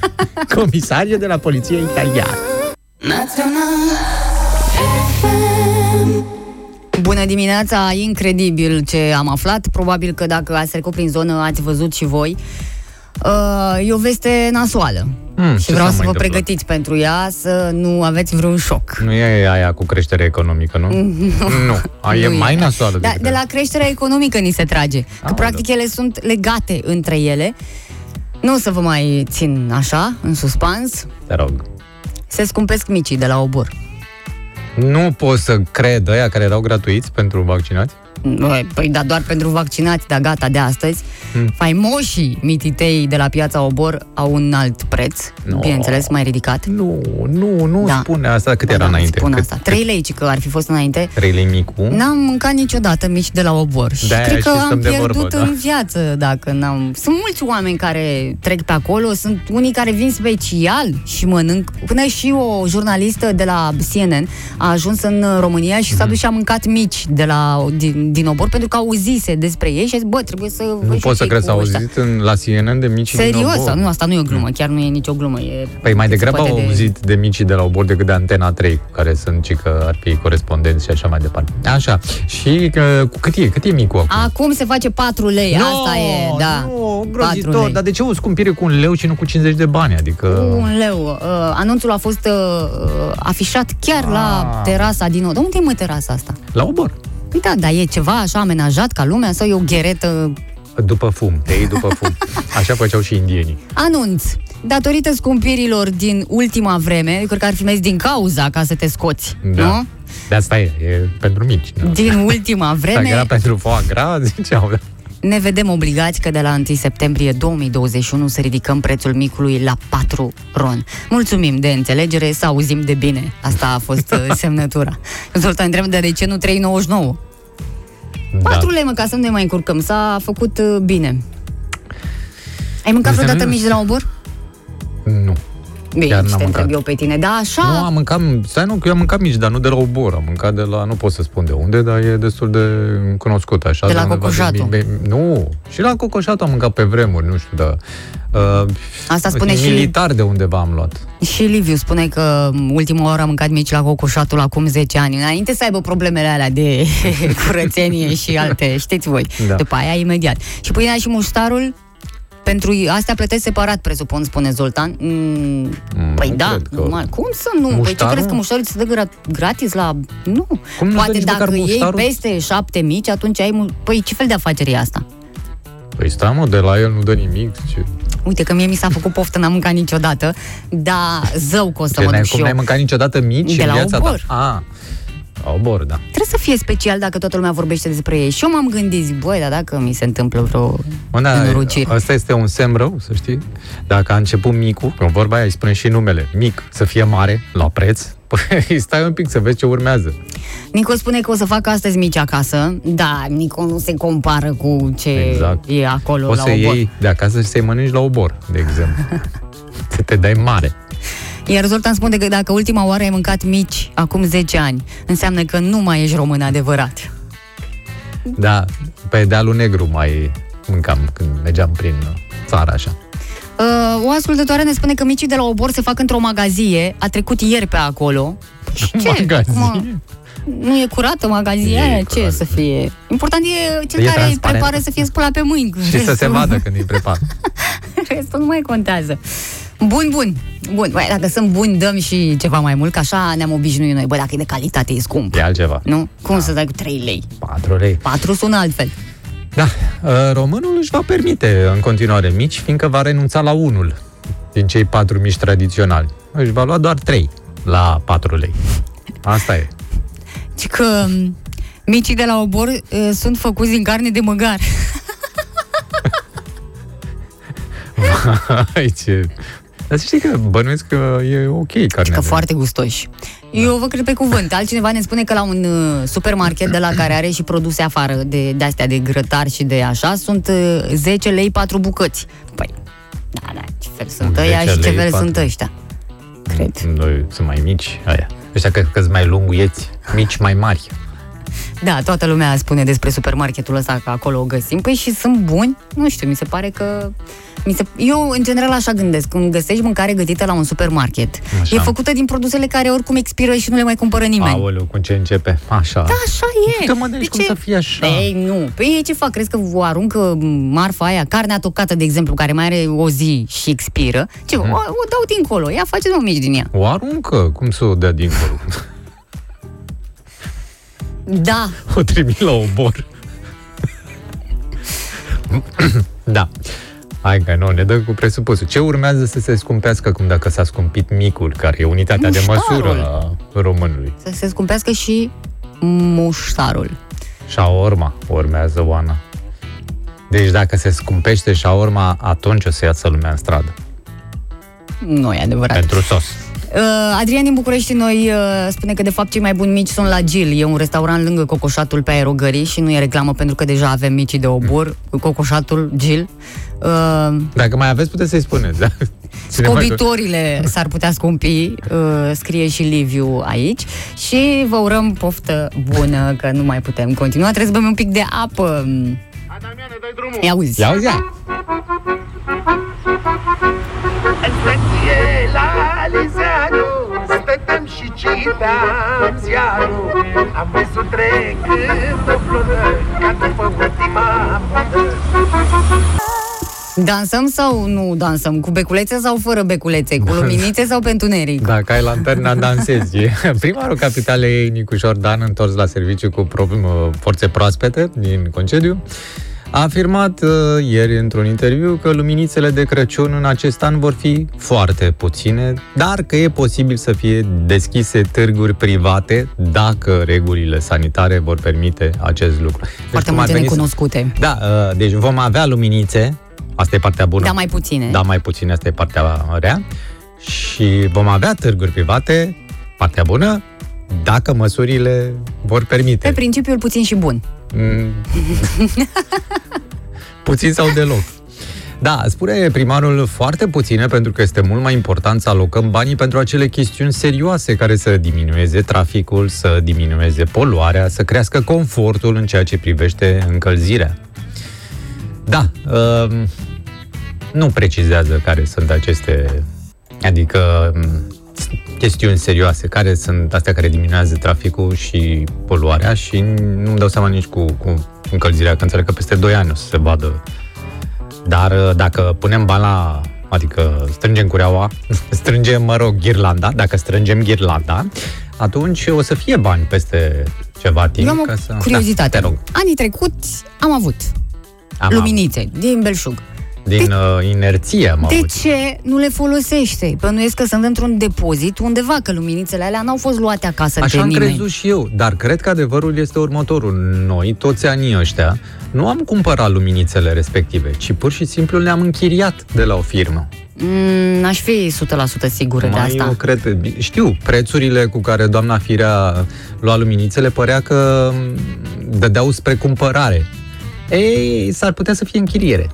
comisario de la Poliția Italiană. Bună dimineața, incredibil ce am aflat. Probabil că dacă ați trecut prin zonă ați văzut și voi. Uh, e o veste nasoală. Hmm, și ce vreau s-a să mai vă întâmplat? pregătiți pentru ea să nu aveți vreun șoc. Nu e aia cu creștere economică, nu? nu. A, e Nu mai nasoală Da, decât de la creșterea economică ni se trage. Că Aoleu. practic ele sunt legate între ele. Nu o să vă mai țin așa, în suspans. Te rog. Se scumpesc micii de la obor. Nu pot să cred ăia care erau gratuiți pentru vaccinați? Băi, Păi da, doar pentru vaccinați, dar gata, de astăzi. Hmm. Faimoșii mititei de la piața Obor au un alt preț, No. bineînțeles, mai ridicat. Nu, nu, nu Da. spune asta. Cât Ba era da, înainte? Spun Cât, asta. 3 lei, ci că ar fi fost înainte. 3 lei micu? N-am mâncat niciodată mici de la obor și De-aia cred și că stăm am de pierdut vorbă, în da. viață dacă n-am... Sunt mulți oameni care trec pe acolo, sunt unii care vin special și mănânc. Până și o jurnalistă de la CNN a ajuns în România și Mhm. s-a dus și a mâncat mici de la, din, din obor pentru că auzise despre ei și a zis, bă, trebuie să... vă Nu și pot să cei crezi să cu ăștia." auzit în, la CNN de mici din Serios, obor. sau nu, asta nu e o glumă, chiar nu e nicio glumă. E Păi mai cât se degrabă au poate de- auzit de micii de la obor decât de Antena 3, cu care sunt ci că ar fi corespondenți și așa mai departe. Așa. Și că, cu cât e? Cât e micul acum? Acum se face 4 lei, asta e, da. Nu, 4 grozitor. lei. Dar de ce o scumpire cu un leu și nu cu 50 de bani? Adică... Un leu. Uh, anunțul a fost uh, uh, afișat chiar la Ah. terasa din nou. Dar unde e mă terasa asta? La obor. Păi da, dar e ceva așa amenajat ca lumea sau e o gheretă? După fum. Te iei după fum. Așa făceau și indienii. Anunț. Datorită scumpirilor din ultima vreme, cred că ar fi mers din cauza ca să te scoți, Da. nu? De asta e, e pentru mici. Da. Din ultima Dacă vreme, era pentru foie gras, ziceau. Da. ne vedem obligați că de la 1 septembrie 2021 să ridicăm prețul micului la 4 ron. Mulțumim de înțelegere, să auzim de bine. Asta a fost uh, semnătura. Zoltan întreb de de ce nu 3,99? 4 Da. lei, mă, ca să nu ne mai încurcăm. S-a făcut uh, bine. Ai mâncat Este vreodată nu- mici de la obor? Nu. Bine, Chiar și n-am te mâncat. întreb eu pe tine. Da, așa... Nu, am mâncat, stai nu, că eu am mâncat mici, dar nu de la obor, am mâncat de la, nu pot să spun de unde, dar e destul de cunoscut așa. De la undeva Cocoșatu. mi- mi- Nu, și la Cocoșatu am mâncat pe vremuri, nu știu, dar... Uh, Asta spune și- Militar de undeva am luat. Și Liviu spune că ultima oară a mâncat mici la Cocoșatul acum 10 ani, înainte să aibă problemele alea de curățenie și alte, știți voi. Da. După aia, imediat. Și pâinea și muștarul, pentru astea plătesc separat, presupun, spune Zoltan. Mm, păi nu da, cred că- normal. Cum să nu? Păi ce Muștarul? crezi că muștarul ți se dă gra- gratis la... Nu. Cum nu-ți dă Poate nici dacă măcar iei muștarul? peste șapte mici, atunci ai... mu- Păi ce fel de afacere e asta? Păi stai mă, de la el nu dă nimic. Ce, Uite că mie mi s-a făcut poftă, n-am mâncat niciodată, dar zău că o să ce mă n-ai, duc și cum eu. n-ai mâncat niciodată mici De în la viața obor. ta? A, la obor, da. Trebuie să fie special dacă toată lumea vorbește despre ei. Și eu m-am gândit, zic, băi, dar dacă mi se întâmplă vreo Mă, da, nenorocire. asta este un semn rău, să știi. Dacă a început micul, că vorba aia îi spune și numele, mic, să fie mare, la preț, păi stai un pic să vezi ce urmează. Nico spune că o să facă astăzi mici acasă. Da, Nico nu se compară cu ce Exact. e acolo Poți la să obor. iei de acasă și să-i mănânci la obor, de exemplu. să te dai mare. Iar Zoltan spune că dacă ultima oară ai mâncat mici acum 10 ani, înseamnă că nu mai ești român adevărat. Da, pe dealul negru mai mâncam când mergeam prin țară așa. Uh, o ascultătoare ne spune că micii de la obor se fac într-o magazie. A trecut ieri pe acolo. Și ce? Magazie? Mă, nu e curată magazia E aia? Ce curată. să fie? Important e cel E care îi transparentă. prepară să fie spălat pe mâini. Și să se Restul- vadă când îi prepar. Restul nu mai contează. Bun, bun. Bun, Băi, dacă sunt buni, dăm și ceva mai mult, că așa ne-am obișnuit noi. Bă, dacă e de calitate, e scump. E altceva. Nu? Cum să dai cu 3 lei? 4 lei. 4 sună altfel. Da, uh, românul își va permite în continuare mici, fiindcă va renunța la unul din cei patru mici tradiționali. Își va lua doar 3 la 4 lei. Asta e. Și că m, micii de la obor uh, sunt făcuți din carne de măgar. Hai, ce... Dar să știi că bănuiesc că e ok carnea. Că de- foarte gustoși. Eu vă cred pe cuvânt. Altcineva ne spune că la un uh, supermarket de la care are și produse afară de, de astea de grătar și de așa, sunt uh, 10 lei 4 bucăți. Păi, da, da, ce fel sunt 10 ăia și ce lei, fel patru. sunt ăștia. Cred. Noi sunt mai mici, aia. Ăștia cred că sunt mai lunguieți, mici mai mari. Da, toată lumea spune despre supermarketul ăsta că acolo o găsim. Păi și sunt buni? Nu știu, mi se pare că... Mi se... Eu, în general, așa gândesc. Când găsești mâncare gătită la un supermarket, Așa. e făcută din produsele care oricum expiră și nu le mai cumpără nimeni. Aoleu, cu ce începe? Așa. Da, așa e. Tu te mândrești cum să fie așa. Ei, nu. Păi ei ce fac? Crezi că o aruncă marfa aia, carnea tocată, de exemplu, care mai are o zi și expiră? Ce, Mhm. o, o dau dincolo. Ia faceți mă mici din ea. O aruncă, cum să o dea dincolo? Da. o trimit la obor. da. Hai că nu, ne dă cu presupusul. Ce urmează să se scumpească acum dacă s-a scumpit micul, care e unitatea de Muștarul. măsură a românului? Să se scumpească și muștarul. Șaorma urmează, Oana. Deci dacă se scumpește șaorma, atunci o să iasă lumea în stradă. Nu e adevărat. Pentru sos. Uh, Adrian din București noi uh, spune că de fapt cei mai buni mici sunt la Gil. E un restaurant lângă Cocoșatul pe aerogării și nu e reclamă pentru că deja avem micii de obor cu Cocoșatul Gil. Uh, Dacă mai aveți, puteți să-i spuneți, da? Cine mai- Scobitorile s-ar putea scumpi, uh, scrie și Liviu aici și vă urăm poftă bună că nu mai putem continua, trebuie să bem un pic de apă. Ia uzi. Ia uzi, ia. În stație la Lizeanu Stăteam și citam ziarul Am văzut trecând o floră Ca după ultima modă Dansăm sau nu dansăm? Cu beculețe sau fără beculețe? Cu luminițe sau pe întuneric? Dacă ai lanterna, dansezi. Primarul capitalei Nicu Jordan, întors la serviciu cu pro- forțe proaspete din concediu, a afirmat uh, ieri într-un interviu că luminițele de Crăciun în acest an vor fi foarte puține, dar că e posibil să fie deschise târguri private dacă regulile sanitare vor permite acest lucru. Deci, Foarte cum ar multe veni să- necunoscute. Da, uh, deci vom avea luminițe, asta e partea bună. Dar mai puține. Da, mai puțin, asta e partea rea. Și vom avea târguri private, partea bună, dacă măsurile vor Pe permite. principiul puțin și bun. Mm. puțin sau deloc. Da, spune primarul foarte puține pentru că este mult mai important să alocăm banii pentru acele chestiuni serioase care să diminueze traficul, să diminueze poluarea, să crească confortul în ceea ce privește încălzirea. Da, um, nu precizează care sunt aceste, adică um, chestiuni serioase, care sunt astea care diminuează traficul și poluarea și nu-mi dau seama nici cu, cu încălzirea, că înțeleg că peste 2 ani o să se vadă. Dar uh, dacă punem bani la adică strângem cureaua, strângem, mă rog, ghirlanda, dacă strângem ghirlanda, atunci o să fie bani peste ceva timp. Eu am o ca să... curiozitate. Da, te rog. Anii trecuți am avut Am luminițe din belșug. Din uh, inerție am De avut. ce nu le folosește? Bănuiesc că sunt într-un depozit undeva, că luminițele alea n-au fost luate acasă Așa de am nimeni. crezut și eu, dar cred că adevărul este următorul. Noi, toți anii ăștia, nu am cumpărat luminițele respective, ci pur și simplu le-am închiriat de la o firmă. Mm, n-aș fi 100% sigură de Mai asta. eu cred, știu, prețurile cu care doamna Firea lua luminițele părea că m, dădeau spre cumpărare. Ei, s-ar putea să fie închiriere.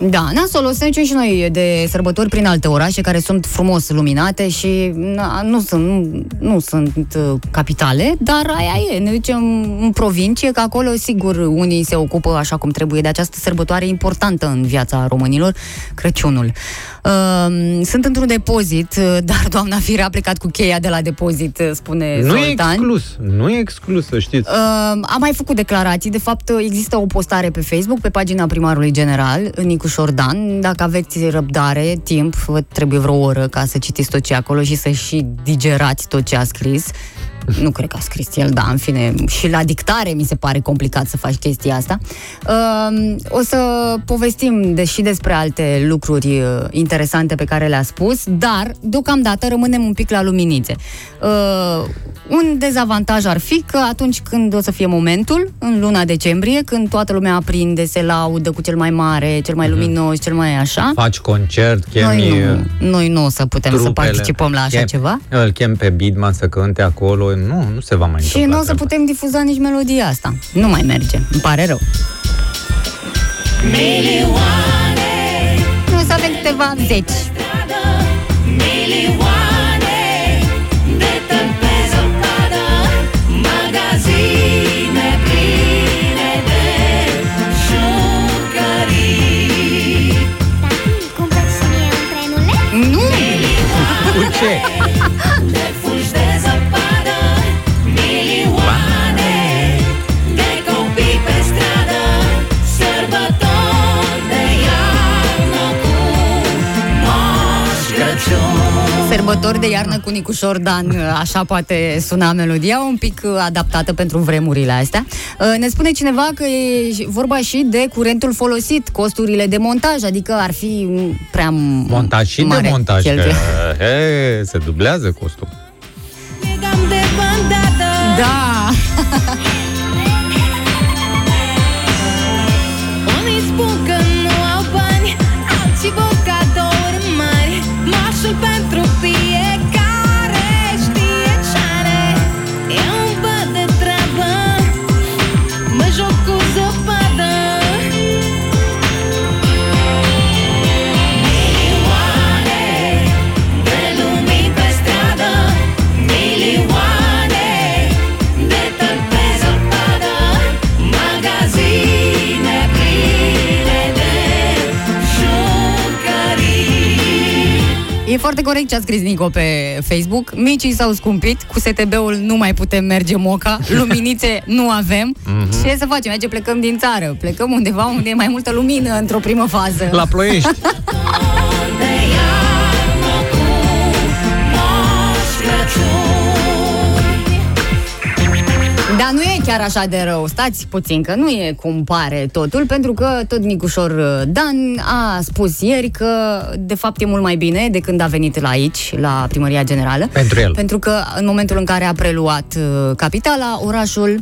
Da, nasol, o să ne ducem și noi de sărbători prin alte orașe care sunt frumos luminate și na, nu sunt, nu, nu sunt uh, capitale, dar aia e, ne ducem în provincie, că acolo, sigur, unii se ocupă așa cum trebuie de această sărbătoare importantă în viața românilor, Crăciunul. Uh, sunt într-un depozit, uh, dar doamna Firea a plecat cu cheia de la depozit, uh, spune Nu e Zoltan. exclus, nu e exclus, să știți. Uh, am mai făcut declarații. De fapt, există o postare pe Facebook, pe pagina primarului general, Nicu Șordan. Dacă aveți răbdare, timp, vă trebuie vreo oră ca să citiți tot ce e acolo și să și digerați tot ce a scris. Nu cred că a scris el, da, în fine. Și la dictare mi se pare complicat să faci chestia asta. Uh, o să povestim de, și despre alte lucruri uh, interesante pe care le-a spus, dar deocamdată rămânem un pic la luminițe. Uh, un dezavantaj ar fi că atunci când o să fie momentul, în luna decembrie, când toată lumea aprinde, se laudă cu cel mai mare, cel mai luminos, cel mai așa, Faci concert, chemi... noi nu, noi nu o să putem să trupele. participăm la așa Chem- ceva. Îl chem pe Bidman să cânte acolo. Nu, nu se va mai Și întâmpla. nu o să treaba. putem difuza nici melodia asta. Nu mai merge. Îmi pare rău. Milioane Nu să avem câteva zeci. Milioane Sărbători de iarnă cu Moș Crăciun Sărbători de iarnă cu Nicușor Dan, așa poate suna melodia, un pic uh, adaptată pentru vremurile astea. Uh, Ne spune cineva că e vorba și de curentul folosit, costurile de montaj, adică ar fi mm, prea Montaj și mare de montaj, că cheltuieli. he, se dublează costul. Legam de bandată Da! foarte corect ce a scris Nico pe Facebook. Micii s-au scumpit, cu STB-ul nu mai putem merge moca, luminițe nu avem. Mhm. Ce să facem? Merge, plecăm din țară. Plecăm undeva unde e mai multă lumină într-o primă fază. La Ploiești. chiar așa de rău. Stați puțin, că nu e cum pare totul, pentru că tot Nicușor uh, Dan a spus ieri că de fapt e mult mai bine de când a venit la aici, la Primăria Generală. Pentru el. Pentru că în momentul în care a preluat uh, capitala, orașul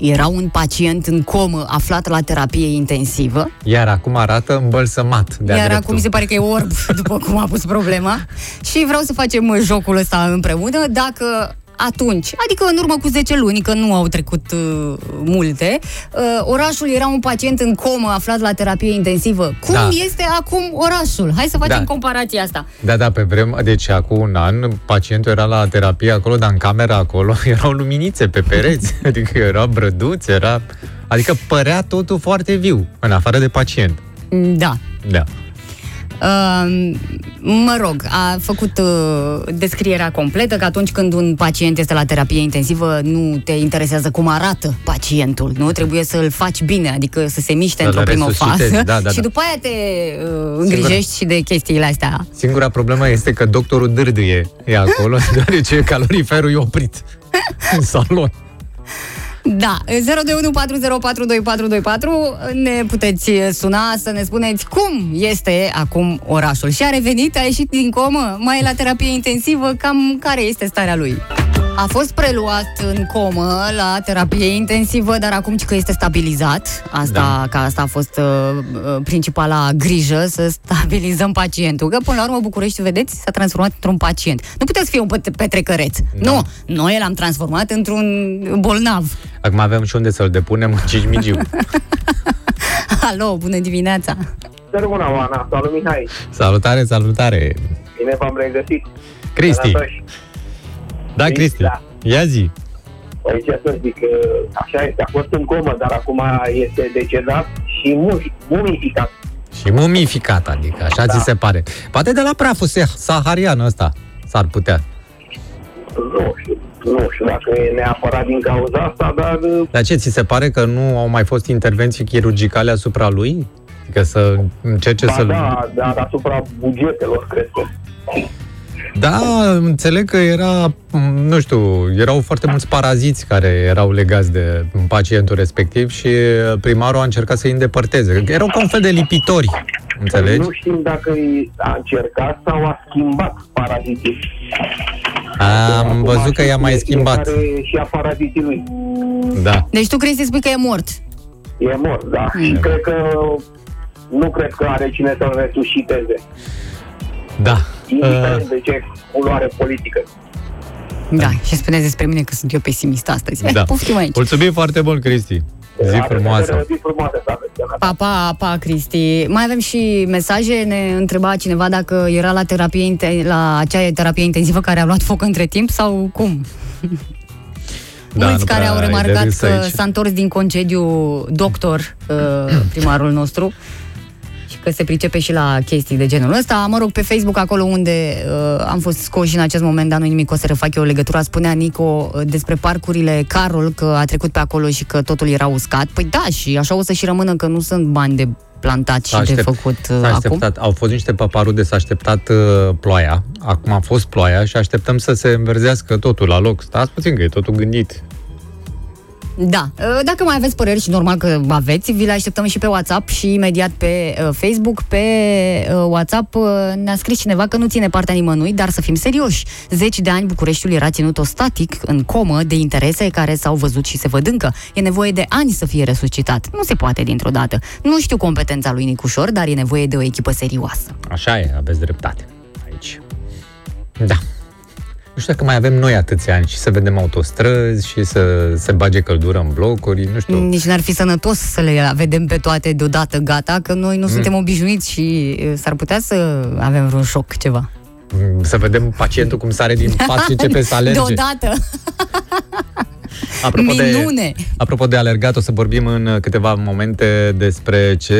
era un pacient în comă aflat la terapie intensivă, Iar acum arată îmbălsămat de iar acum mi se pare că e orb, după cum a pus problema. Și vreau să facem uh, jocul ăsta împreună. Dacă atunci, adică în urmă cu 10 luni, că nu au trecut uh, multe, uh, orașul era un pacient în comă aflat la terapie intensivă. Cum Da. este acum orașul? Hai să facem Da. comparația asta. Da, da, pe vreme, deci acum un an, pacientul era la terapie acolo, dar în camera acolo erau luminițe pe pereți, adică era brăduț, era... Adică părea totul foarte viu, în afară de pacient. Da. Da. Uh, mă rog, a făcut uh, descrierea completă că atunci când un pacient este la terapie intensivă nu te interesează cum arată pacientul, nu? Trebuie să-l faci bine, adică să se miște Să-l într-o primă resuscitezi, fază da, da, și da. după aia te uh, îngrijești și de chestiile astea. Singura problemă este că doctorul dârdâie e acolo, deoarece caloriferul e oprit în salon. Da, 02140424424 ne puteți suna să ne spuneți cum este acum orașul. Și a revenit, a ieșit din comă, mai e la terapie intensivă, cam care este starea lui? A fost preluat în comă la terapie intensivă, dar acum că este stabilizat. Asta, da. că asta a fost uh, uh, principala grijă, să stabilizăm pacientul. Că până la urmă București, vedeți, s-a transformat într-un pacient. Nu puteți fi un pet- petrecăreț. Da. Nu, noi l-am transformat într-un bolnav. Acum avem și unde să-l depunem în Cismigiu. Alo, bună dimineața! Bună, Oana, salut Mihai. Salutare, salutare! Bine v-am regăsit. Cristi. Sănătoși. Da, Cristi, Da. ia zi. Păi ce să zic, că așa este, a fost în comă, dar acum este decedat și mumific- mumificat. Și mumificat, adică, așa Da. ți se pare. Poate de la praful se- saharian ăsta s-ar putea. Nu știu, nu știu dacă e neapărat din cauza asta, dar Dar ce, ți se pare că nu au mai fost intervenții chirurgicale asupra lui? Adică să încerce ba, să-l... da, dar asupra bugetelor, cred că. Da, înțeleg că era, m, nu știu, erau foarte mulți paraziți care erau legați de pacientul respectiv și primarul a încercat să-i îndepărteze. Erau ca un fel de lipitori, înțelegi? Nu știm dacă a încercat sau a schimbat paraziții. Am văzut că i-a mai Știe schimbat. fiecare Și a paraziții lui. Da. Deci tu crezi să spui că e mort? E mort, da. Mm. Și cred că nu cred că are cine să-l resusciteze. Da. Indiferent de ce culoare politică. Da, și spuneți despre mine că sunt eu pesimist astăzi. Da. Da. Poftim aici. Mulțumim foarte mult, Cristi. Zi frumoasă. Zi frumoasă, să aveți. Pa, pa, pa, Cristi. Mai avem și mesaje. Ne întreba cineva dacă era la, terapie, inte- la acea terapie intensivă care a luat foc între timp sau cum. Da, Mulți nu care prea au ai de remarcat râs că aici. s-a întors din concediu doctor, uh, primarul nostru, și că se pricepe și la chestii de genul ăsta. Mă rog, pe Facebook, acolo unde uh, am fost scoși în acest moment, dar nu nimic, o să refac eu o legătură, spunea Nico uh, despre parcurile Carol, că a trecut pe acolo și că totul era uscat. Păi da, și așa o să și rămână că nu sunt bani de plantat și S-a de aștept- făcut uh, S-a acum? așteptat, au fost niște paparude, s-a așteptat uh, ploaia. Acum a fost ploaia și așteptăm să se înverzească totul la loc. Stați puțin că e totul gândit. Da. Uh, Dacă mai aveți păreri și normal că aveți, vi le așteptăm și pe WhatsApp și imediat pe uh, Facebook. Pe uh, WhatsApp uh, ne-a scris cineva că nu ține partea nimănui, dar să fim serioși. Zeci de ani Bucureștiul era ținut static, în comă, de interese care s-au văzut și se văd încă. E nevoie de ani să fie resuscitat. Nu se poate dintr-o dată. Nu știu competența lui Nicușor, dar e nevoie de o echipă serioasă. Așa e, aveți dreptate aici. Da. Nu știu dacă mai avem noi atâția ani și să vedem autostrăzi și să se bage căldură în blocuri, nu știu. Nici n-ar fi sănătos să le vedem pe toate deodată gata, că noi nu Mm. suntem obișnuiți și uh, s-ar putea să avem vreun șoc ceva. Să vedem pacientul cum sare din pat și începe să alerge. Deodată. Apropo Minune! De, apropo de alergat, o să vorbim în câteva momente despre ce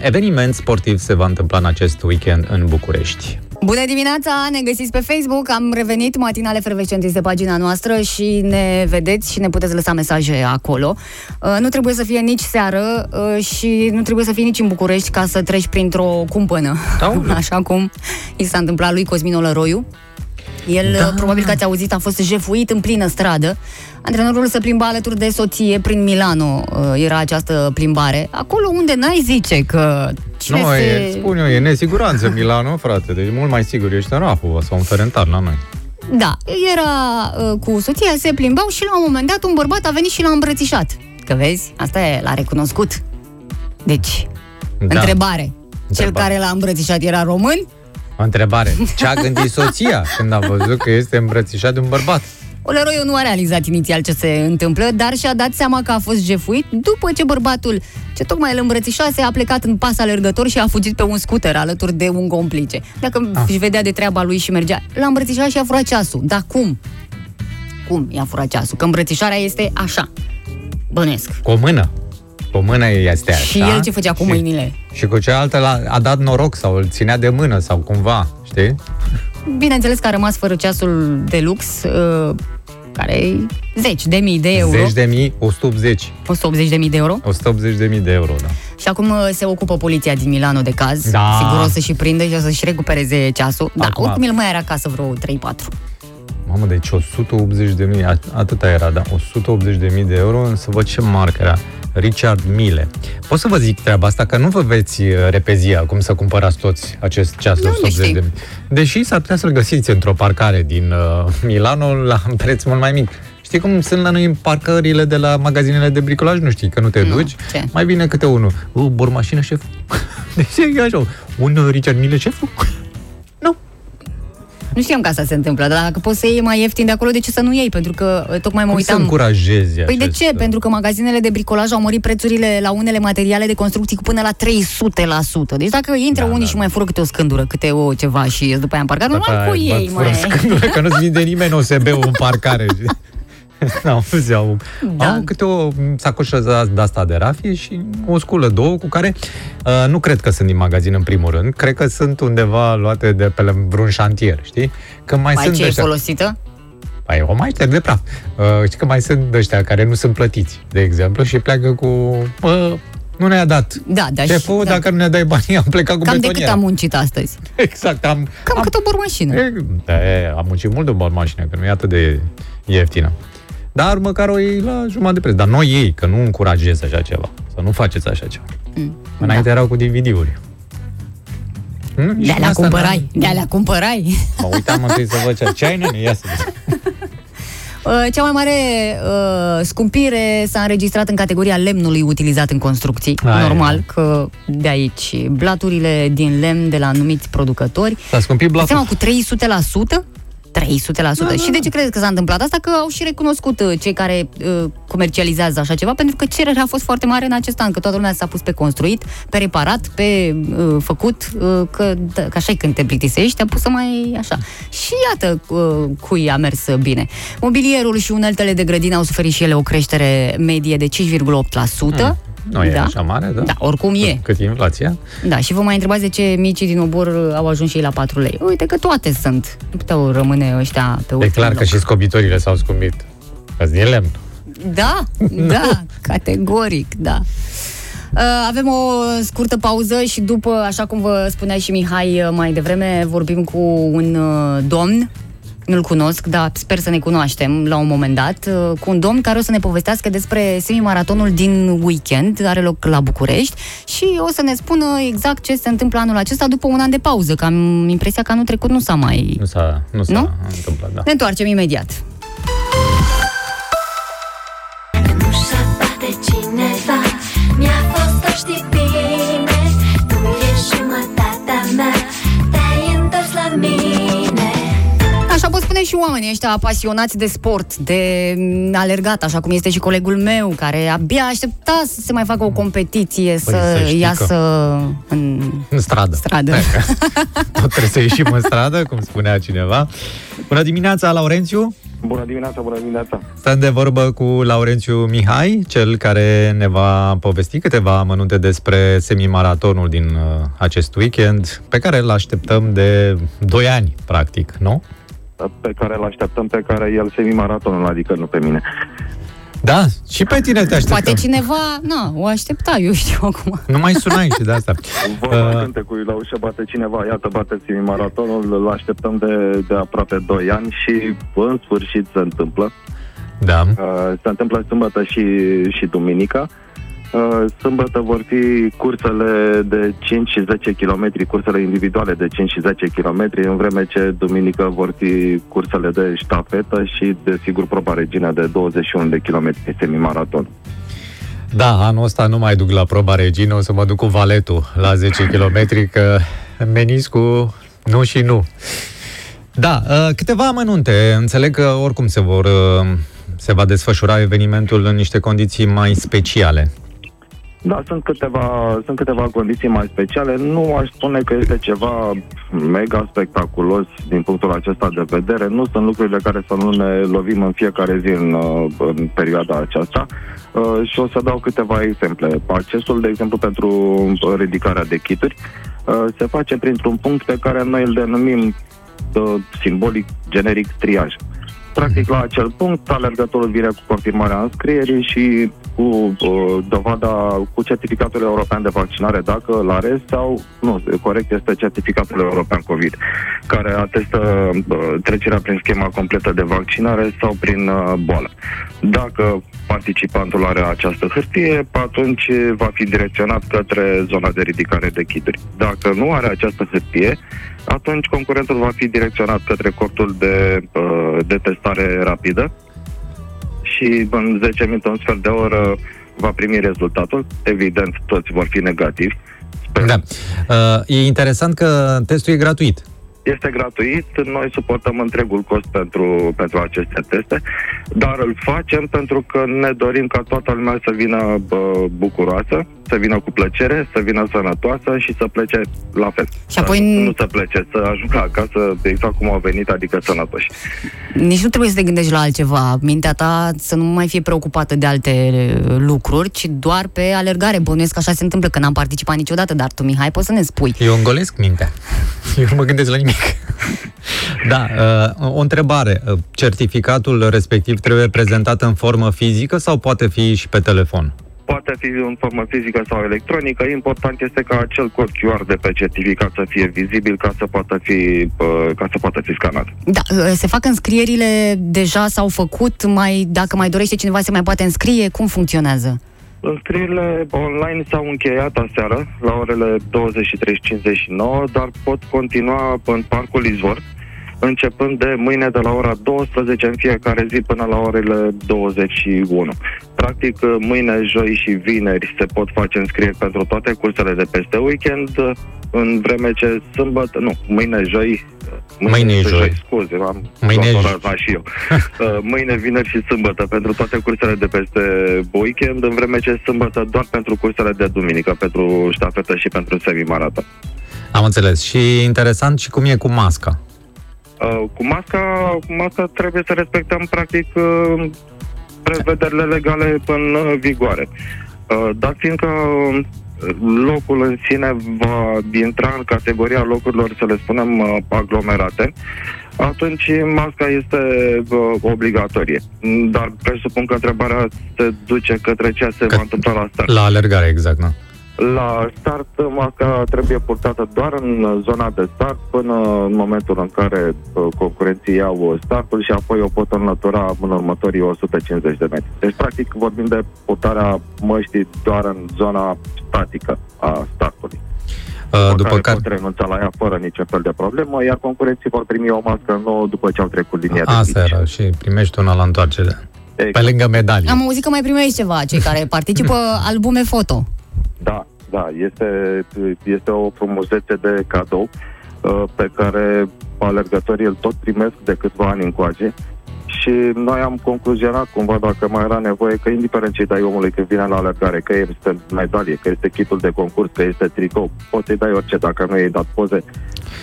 eveniment sportiv se va întâmpla în acest weekend în București. Bună dimineața, ne găsiți pe Facebook, am revenit, matinale frecvent este pagina noastră și ne vedeți și ne puteți lăsa mesaje acolo. Uh, Nu trebuie să fie nici seară uh, și nu trebuie să fie nici în București ca să treci printr-o cumpănă. Așa cum i s-a întâmplat lui Cosmin Olăroiu. El, da. probabil că ați auzit, a fost jefuit în plină stradă. Antrenorul se plimba alături de soție prin Milano, uh, era această plimbare. Acolo unde n-ai zice că cine nu, se... e, spun eu, e nesiguranță Milano, frate, deci mult mai sigur ești în Rahova sau în Ferentar la noi. Da, era uh, cu soția, se plimbau și la un moment dat un bărbat a venit și l-a îmbrățișat. Că vezi, asta e, l-a recunoscut. Deci, Da. întrebare. Cel Întrebare. care l-a îmbrățișat era român? O întrebare. Ce a gândit soția când a văzut că este îmbrățișat de un bărbat? Olăroiu nu a realizat inițial ce se întâmplă, dar și-a dat seama că a fost jefuit după ce bărbatul ce tocmai îl îmbrățișase a plecat în pas alergător și a fugit pe un scooter alături de un complice. Dacă Ah. își vedea de treaba lui și mergea, l-a îmbrățișat și a furat ceasul. Dar cum? Cum i-a furat ceasul? Că îmbrățișarea este așa. Bănesc. Cu o mână. Cu o mână este așa. Și el ce făcea cu și, mâinile? Și cu cealaltă l-a, a dat noroc sau îl ținea de mână sau cumva, știi? Bineînțeles că a rămas fără ceasul de lux, uh, care e zeci de mii de euro. Zeci de mii, 180. 180 de mii de euro. 180 de mii de euro, da. Și acum uh, se ocupă poliția din Milano de caz. Da. Sigur o să-și prindă și o să-și recupereze ceasul. Da, Acum- oricum el mai are acasă vreo 3-4. Mamă, deci 180 de mii, atâta era, da, 180 de mii de euro, însă văd ce marcă era. Richard Mille. Pot să vă zic treaba asta, că nu vă veți uh, repezi acum să cumpărați toți acest ceas de De unde 180 de știi? mii. Deși s-ar putea să-l găsiți într-o parcare din uh, Milano la un preț mult mai mic. Știi cum sunt la noi în parcările de la magazinele de bricolaj? Nu știi, că nu te Nu, duci. ce? Mai bine câte unul. Uh, bormașină, șef. Deci e așa. Un uh, Richard Mille, șeful? Nu știam că asta se întâmplă, dar dacă poți să iei mai ieftin de acolo, de ce să nu iei? Pentru că uh, tocmai mă Cum să uitam... încurajezi Păi de acest, ce? Pentru că magazinele de bricolaj au mărit prețurile la unele materiale de construcții cu până la 300%. Deci dacă intră Da, unii și mai fură câte o scândură, câte o ceva și ies după aia în parcat, nu mai cu ei, mai. mai. că nu-ți vinde nimeni OSB-ul în parcare. Nu, auzi, au, Da. au câte o sacoșă de asta de rafie și o sculă, două, cu care uh, nu cred că sunt din magazin în primul rând, cred că sunt undeva luate de pe la vreun șantier, știi? Că mai Mai sunt ce e ăștia- folosită? Păi o mai șterg de praf. Uh, știi că mai sunt ăștia care nu sunt plătiți, de exemplu, și pleacă cu... Bă, nu ne-a dat. Da, da. Șeful, și- da. dacă nu ne dai banii, am plecat cu Cam de cât betoniera. am muncit astăzi? Exact, am... Cam am cât o bormașină. E, da, e, am muncit mult de o mașină, că nu e atât de ieftină. Dar măcar o iei la jumătate de preț. Dar noi ei, că nu încurajez așa ceva. Să nu faceți așa ceva. Mm, Înainte erau cu DVD-uri. Nu? De Și alea asta cumpărai, de alea cumpărai. Mă uitam întâi să văd ce, ce ai, nene? Ia să vezi. Uh, Cea mai mare uh, scumpire s-a înregistrat în categoria lemnului utilizat în construcții. Aia. Normal că de aici blaturile din lemn de la anumiți producători. S-a scumpit Îți blatul. seama cu 300%? 300%. Și de ce credeți că s-a întâmplat asta? Că au și recunoscut uh, cei care uh, comercializează așa ceva, pentru că cererea a fost foarte mare în acest an, că toată lumea s-a pus pe construit, pe reparat, pe uh, făcut, uh, că, da, că așa când te plictisești, a pus să mai așa. Și iată uh, cui a mers bine. Mobilierul și uneltele de grădină au suferit și ele o creștere medie de 5,8%. Nu e da. așa mare, da? Da, oricum e. Cât e inflația? Da, și vă mai întrebați de ce micii din obor au ajuns și ei la 4 lei. Uite că toate sunt. Nu puteau rămâne ăștia pe E ultimul clar că loc. și scobitorile s-au scumpit. Că din lemn. Da, da, categoric, da. Uh, avem o scurtă pauză și după, așa cum vă spunea și Mihai uh, mai devreme, vorbim cu un uh, domn nu-l cunosc, dar sper să ne cunoaștem la un moment dat, uh, cu un domn care o să ne povestească despre semimaratonul din weekend, are loc la București și o să ne spună exact ce se întâmplă anul acesta după un an de pauză, că am impresia că anul trecut nu s-a mai... Nu s-a, nu s-a Nu? întâmplat, da. Ne întoarcem imediat. Ușa bate cineva Mi-a fost o știi Așa pot spune și oamenii ăștia apasionați de sport, de mm, alergat, așa cum este și colegul meu, care abia aștepta să se mai facă o competiție, Păi să, să știi iasă în În stradă. stradă. Tot trebuie să ieșim în stradă, cum spunea cineva. Bună dimineața, Laurențiu! Bună dimineața, bună dimineața. Stăm de vorbă cu Laurențiu Mihai, cel care ne va povesti câteva amănunte despre semimaratonul din uh, acest weekend, pe care îl așteptăm de 2 ani, practic, nu? Pe care îl așteptăm, pe care el semimaratonul, adică nu pe mine. Da, și pe tine te așteptăm. Poate cineva, na, o aștepta, eu știu acum. Nu mai sunai și de asta. Vorba Uh, cântecului la ușă bate cineva, iată bate semimaratonul, îl așteptăm de, de aproape 2 ani și în sfârșit se întâmplă. Da. Uh, se întâmplă sâmbătă și, și duminica. Uh, Sâmbătă vor fi cursele de 5 și 10 km, cursele individuale de 5 și 10 km, în vreme ce duminică vor fi cursele de ștafetă și, desigur, proba regină de 21 de km semimaraton. Da, anul ăsta nu mai duc la proba regină, o să mă duc cu valetul la 10 km, că meniscul nu și nu. Da, uh, câteva amănunte. Înțeleg că oricum se vor uh, se va desfășura evenimentul în niște condiții mai speciale. Da, sunt câteva, sunt câteva condiții mai speciale. Nu aș spune că este ceva mega spectaculos din punctul acesta de vedere. Nu sunt lucruri de care să nu ne lovim în fiecare zi în, uh, în perioada aceasta. Uh, și o să dau câteva exemple. Accesul, de exemplu, pentru ridicarea de kituri uh, se face printr-un punct pe care noi îl denumim uh, simbolic, generic, triaj. Practic, la acel punct, alergătorul vine cu confirmarea înscrierii și cu uh, dovada, cu certificatul european de vaccinare, dacă îl are sau, nu, corect, este certificatul european COVID, care atestă uh, trecerea prin schema completă de vaccinare sau prin uh, boală. Dacă participantul are această hârtie, atunci va fi direcționat către zona de ridicare de chiduri. Dacă nu are această hârtie, atunci concurentul va fi direcționat către cortul de, uh, de testare rapidă și în 10 minute, un sfert de oră va primi rezultatul. Evident, toți vor fi negativi. Da. Uh, e interesant că testul e gratuit. Este gratuit, noi suportăm întregul cost pentru, pentru aceste teste, dar îl facem pentru că ne dorim ca toată lumea să vină bă, bucuroasă, să vină cu plăcere, să vină sănătoasă și să plece la fel. Și apoi- Nu să plece, să ajungă acasă exact cum au venit, adică sănătoși. Nici nu trebuie să te gândești la altceva. Mintea ta să nu mai fie preocupată de alte uh, lucruri, ci doar pe alergare. Bănuiesc că așa se întâmplă, că n-am participat niciodată, dar tu, Mihai, poți să ne spui. Eu îngolesc mintea. Eu nu mă gândesc la nimic. Da, uh, o întrebare. Uh, Certificatul respectiv trebuie prezentat în formă fizică sau poate fi și pe telefon? Poate fi în formă fizică sau electronică. Important este ca acel cod QR de pe certificat să fie vizibil ca să poată fi, uh, ca să poată fi scanat. Da, uh, se fac înscrierile, deja s-au făcut, mai, dacă mai dorește cineva se mai poate înscrie, cum funcționează? Înscrierile online s-au încheiat aseară la orele 23.59, dar pot continua în Parcul Izvor, începând de mâine de la ora 12 în fiecare zi până la orele 21. Practic, mâine, joi și vineri se pot face înscrieri pentru toate cursele de peste weekend, în vreme ce sâmbătă, nu, mâine, joi, Mâine e joi. Scuze, am Mâine e luat joi. ora și eu. Uh, Mâine, vineri și sâmbătă pentru toate cursele de peste weekend, în vreme ce sâmbătă doar pentru cursele de duminică, pentru ștafetă și pentru semi-maraton. Am înțeles. Și interesant și cum e cu masca. Uh, cu masca, cu masca trebuie să respectăm practic uh, prevederile legale în uh, vigoare. Uh, dar fiindcă uh, locul în sine va intra în categoria locurilor, să le spunem, uh, aglomerate, atunci masca este uh, obligatorie. Dar presupun că întrebarea se duce către ce se va întâmpla la start. La alergare, exact, nu? La start, masca trebuie purtată doar în zona de start până în momentul în care uh, concurenții iau startul și apoi o pot înlătura în următorii 150 de metri. Deci, practic, vorbim de purtarea măștii doar în zona statică a startului. Uh, după care care... pot renunța la ea fără niciun fel de problemă, iar concurenții vor primi o mască nouă după ce au trecut linia de Asta finish. era și primești una la întoarcere. Exact. Pe lângă medalie. Am auzit că mai primești ceva, cei care participă albume foto. Da, da, este, este o frumusețe de cadou uh, pe care alergătorii îl tot primesc de câțiva ani încoace și noi am concluzionat cumva dacă mai era nevoie că indiferent ce dai omului când vine la alergare, că este medalie, că este kitul de concurs, că este tricou, poți să-i dai orice, dacă nu i-ai dat poze,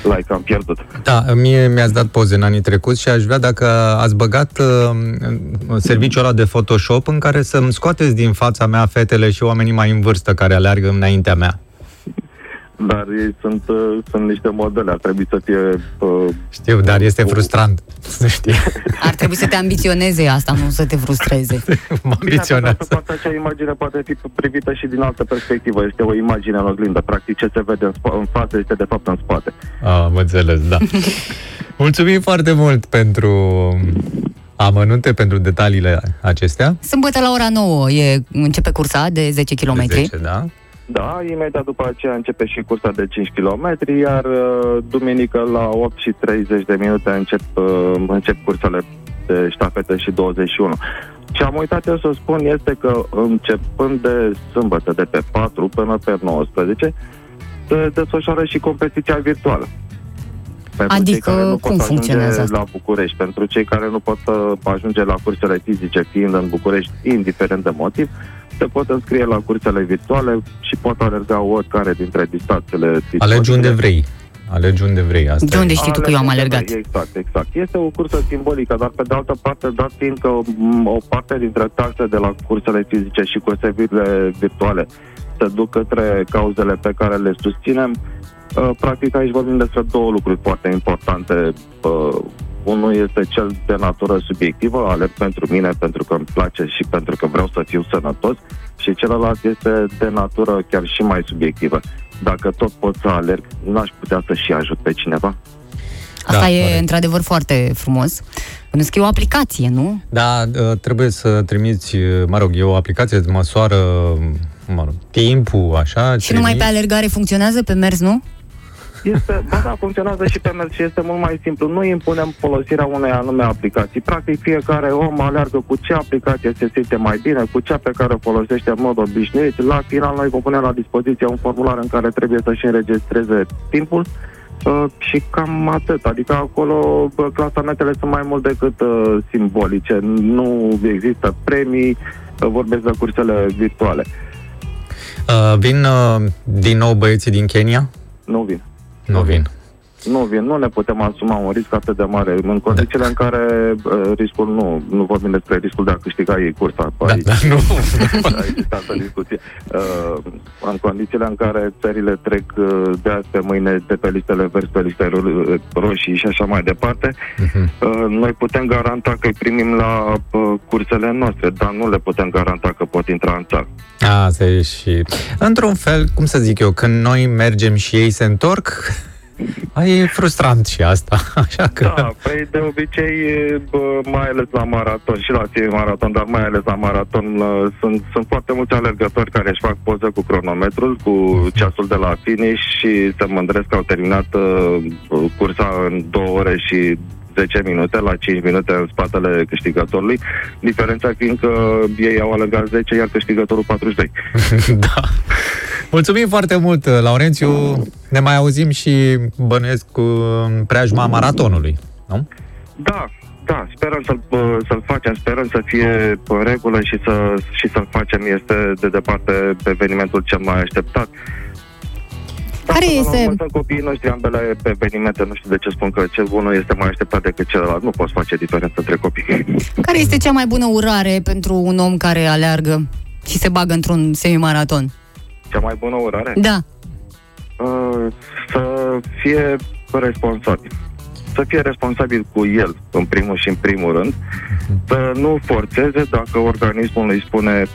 l-ai cam pierdut. Da, mie mi-ați dat poze în anii trecuți și aș vrea dacă ați băgat uh, serviciul ăla de Photoshop în care să-mi scoateți din fața mea fetele și oamenii mai în vârstă care aleargă înaintea mea. Dar ei sunt, uh, sunt niște modele, ar trebui să fie... Uh, Știu, dar este frustrant, să știi. Ar trebui să te ambiționeze asta, nu să te frustreze. Mă ambiționează. Bine, pe acea imagine poate fi privită și din altă perspectivă. Este o imagine în oglindă. Practic, ce se vede în, spa- în față este de fapt în spate. Am înțeles, da. Mulțumim foarte mult pentru amănunte, pentru detaliile acestea. Sâmbătă la ora 9 e, începe cursa de 10 km. De 10, da? Da, imediat după aceea începe și cursa de 5 km, iar uh, duminică la 8 și 30 de minute încep, uh, încep cursele de ștafetă și 21. Ce am uitat eu să spun este că începând de sâmbătă, de pe 4 până pe 19, se desfășoară și competiția virtuală. Pentru Adică, cei care nu cum pot funcționează ajunge asta? la București, pentru cei care nu pot uh, ajunge la cursele fizice fiind în București, indiferent de motiv, se pot înscrie la cursele virtuale și pot alerga oricare dintre distanțele disponibile. Alegi unde vrei. Alegi unde vrei. Asta De unde e. știi tu că eu am Alegi unde alergat? vrei, Exact, exact. Este o cursă simbolică, dar pe de altă parte, dat fiind că m, o parte dintre taxe de la cursele fizice și cursele virtuale se duc către cauzele pe care le susținem, uh, practic aici vorbim despre două lucruri foarte importante. Uh, unul este cel de natură subiectivă, alerg pentru mine, pentru că îmi place și pentru că vreau să fiu sănătos, și celălalt este de natură chiar și mai subiectivă. Dacă tot pot să alerg, n-aș putea să și ajut pe cineva. Asta Da, e corect. într-adevăr foarte frumos. Bănuiesc că e o aplicație, nu? Da, uh, trebuie să trimiți, uh, mă rog, e o aplicație de măsoară, mă rog, timpul, așa. Și numai pe trimiți. alergare funcționează, pe mers, nu? Este, ba da, funcționează și pe mers și este mult mai simplu. Nu impunem folosirea unei anume aplicații. Practic, fiecare om aleargă cu ce aplicație se simte mai bine, cu cea pe care o folosește în mod obișnuit. La final, noi vă punem la dispoziție un formular în care trebuie să-și înregistreze timpul uh, și cam atât. Adică acolo bă, clasamentele sunt mai mult decât uh, simbolice. Nu există premii, uh, vorbesc de cursele virtuale. Uh, vin uh, din nou băieții din Kenya? Nu vin. Nu vin. Nu vin, nu ne putem asuma un risc atât de mare. În condițiile în care uh, riscul nu, nu vorbim despre riscul de a câștiga ei cursa. Da, Aici, da, nu. aici altă discuție. Uh, în condițiile în care țările trec uh, de azi pe mâine de pe listele verzi pe listele ro- roșii și așa mai departe, Mhm. uh, noi putem garanta că îi primim la uh, cursele noastre, dar nu le putem garanta că pot intra în țară. Asta e și... Într-un fel, cum să zic eu, când noi mergem și ei se întorc, e frustrant și asta. Așa că... Da, păi de obicei, bă, mai ales la maraton și la ție maraton, dar mai ales la maraton, uh, sunt, sunt foarte mulți alergători care își fac poză cu cronometrul, cu ceasul de la finish și se mândresc că au terminat uh, cursa în 2 ore și 10 minute, la 5 minute în spatele câștigătorului, diferența fiind că ei au alergat 10, iar câștigătorul 42. da. Mulțumim foarte mult, Laurențiu. Ne mai auzim și bănuiesc cu preajma maratonului, nu? Da, da, sperăm să-l, bă, să-l facem, sperăm să fie în regulă și, să, și să-l facem. Este de departe evenimentul cel mai așteptat. Care Până la este- urmă, Sunt copiii noștri ambele pe evenimente, nu știu de ce spun că cel unul este mai așteptat decât celălalt. Nu poți face diferență între copii. Care este cea mai bună urare pentru un om care aleargă și se bagă într-un semimaraton? Cea mai bună urare? Da. Uh, să fie responsabil. să fie responsabil cu el, în primul și în primul rând, să nu forțeze dacă organismul îi spune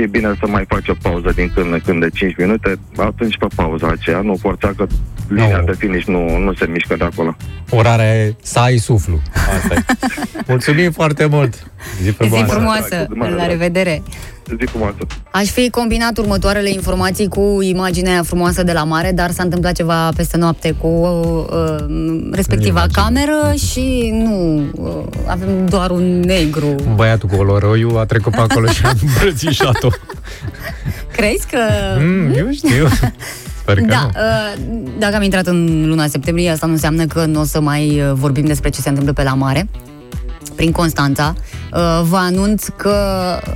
e bine să mai faci o pauză din când în când de 5 minute, atunci fă pauza aceea, nu forța că linia de finish nu, nu se mișcă de acolo. Orarea e să ai suflu. Asta e. Mulțumim foarte mult. Zi Zi frumoasă. frumoasă, la revedere! Zi frumoasă! Aș fi combinat următoarele informații cu imaginea aia frumoasă de la mare, dar s-a întâmplat ceva peste noapte cu uh, respectiva Imagine. cameră și nu, uh, avem doar un negru. Băiatul cu oloroiu a trecut pe acolo și a îmbrățișat-o. Crezi că... Mm, eu știu. Sper că Da, nu. uh, dacă am intrat în luna septembrie, asta nu înseamnă că nu o să mai uh, vorbim despre ce se întâmplă pe la mare prin Constanța. Uh, Vă anunț că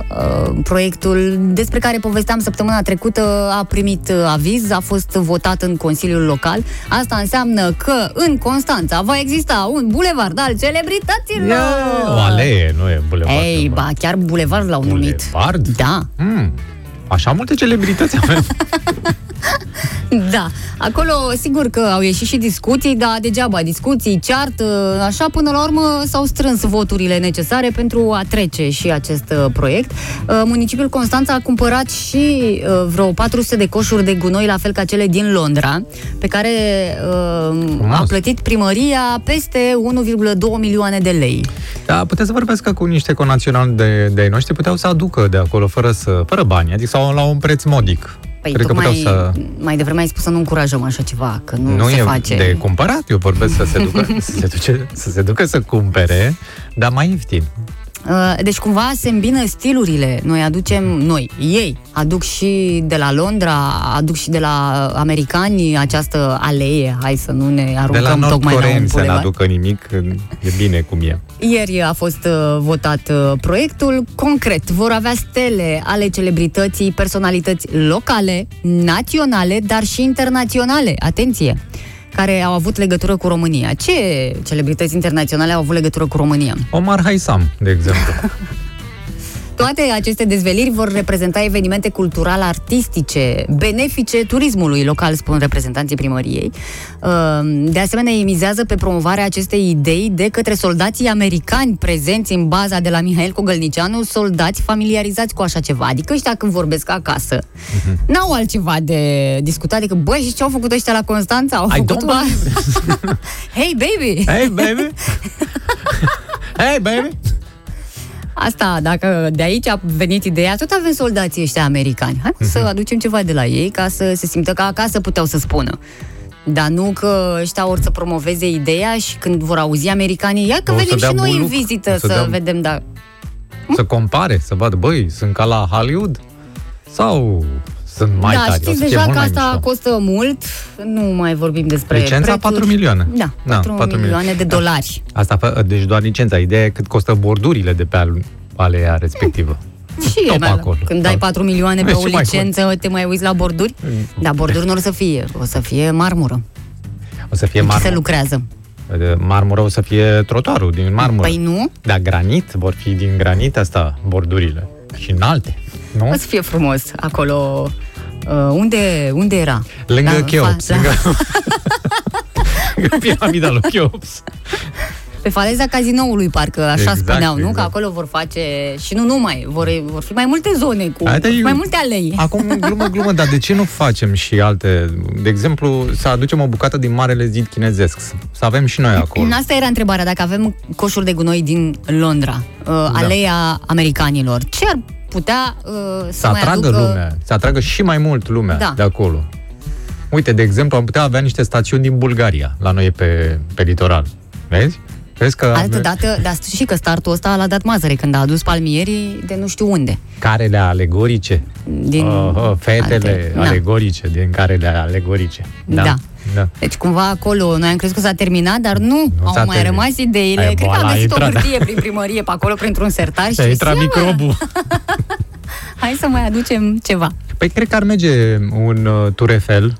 uh, proiectul despre care povesteam săptămâna trecută a primit uh, aviz, a fost votat în Consiliul Local. Asta înseamnă că în Constanța va exista un bulevard al celebrităților. O alee, nu e bulevard. Ei, ba, chiar bulevard l-au numit. Bulevard? Da. Mm. Așa multe celebrități avem. Da, acolo sigur că au ieșit și discuții, dar degeaba discuții, ceartă, așa până la urmă s-au strâns voturile necesare pentru a trece și acest uh, proiect. Uh, Municipiul Constanța a cumpărat și uh, vreo 400 de coșuri de gunoi, la fel ca cele din Londra, pe care uh, a plătit primăria peste 1,2 milioane de lei. Da, puteți să vorbesc cu niște conaționali de, de ai noștri, puteau să aducă de acolo fără, să, fără bani, adică sau la un preț modic. Păi Cred că tocmai, puteau să... mai devreme ai spus să nu încurajăm așa ceva, că nu, Nu se e face. de cumpărat, eu vorbesc să se ducă să se, duce, să se ducă să cumpere, dar mai ieftin. Uh, Deci cumva se îmbină stilurile. Noi aducem, noi, ei, aduc și de la Londra, aduc și de la americani această alee, hai să nu ne De la aruncăm tocmai la un nord să ne bulevard. aducă nimic, e bine cum e. Ieri a fost uh, votat uh, proiectul. Concret, vor avea stele ale celebrității, personalități locale, naționale, dar și internaționale. Atenție! Care au avut legătură cu România. Ce celebrități internaționale au avut legătură cu România? Omar Haisam, de exemplu. Toate aceste dezveliri vor reprezenta evenimente cultural-artistice benefice turismului local, spun reprezentanții primăriei. Uh, De asemenea, ei mizează pe promovarea acestei idei de către soldații americani prezenți în baza de la Mihail Cogălnicianu, soldați familiarizați cu așa ceva. Adică ăștia când vorbesc acasă, n-au altceva de discutat decât, băi, și ce au făcut ăștia la Constanța? Au I făcut don't o... Hey, baby! Hey, baby! hey, baby! Asta, dacă de aici a venit ideea, tot avem soldații ăștia americani. Hai Mhm. să aducem ceva de la ei ca să se simtă ca acasă puteau să spună. Dar nu că ăștia or să promoveze ideea și când vor auzi americanii, ia că O să venim dea și noi în buluc, vizită o să să, dea- vedem, da. Să compare, să vadă, băi, sunt ca la Hollywood? Sau sunt mai da, tari? O știți să fie deja mult că mai asta mișto. costă mult, nu mai vorbim despre Licența prețuri. 4 milioane. Da, 4, 4 milioane de dolari. Asta, fă- deci doar licența. Ideea e cât costă bordurile de pe al- alea respectivă. Și Top e, mai- acolo. când dai 4 milioane pe E o și mai licență, te mai uiți la borduri? Dar borduri nu o să fie, o să fie marmură. O să fie În ce se marmură. lucrează? De Marmură o să fie trotuarul din marmură. Păi nu? Da, granit, vor fi din granit asta, bordurile. Și înalte, nu? O să fie frumos acolo. Uh, unde, unde era? Lângă La- Cheops. fa- Lângă... lângă piramida lui Cheops. Pe faleza cazinoului, parcă așa Exact, spuneau, nu? exact. Că acolo vor face și nu numai, vor, vor fi mai multe zone cu Haide, eu- mai multe alei. Acum, glumă, glumă, dar de ce nu facem și alte... De exemplu, să aducem o bucată din Marele Zid Chinezesc. Să avem și noi acolo. Asta era întrebarea, dacă avem coșuri de gunoi din Londra, uh, Da. aleea americanilor, ce ar putea uh, să, Să mai atragă aducă... lumea, să atragă și mai mult lumea Da. de acolo. Uite, de exemplu, am putea avea niște stațiuni din Bulgaria, la noi pe, pe litoral. Vezi? Vezi că Altă dată, dar și că startul ăsta l-a dat Mazăre când a adus palmierii de nu știu unde. carele alegorice, Din uh, uh, fetele alte- na. alegorice, din carele alegorice. Da. da. Deci cumva acolo, noi am crezut că s-a terminat, dar nu, Nu au s-a mai terminat. rămas ideile. Aia, Cred că boala am a găsit o intrat, da. hârtie prin primărie pe acolo, printr-un sertar și Și a intrat seama, microbul. Hai să mai aducem ceva. Păi cred că ar merge un uh, tur Eiffel.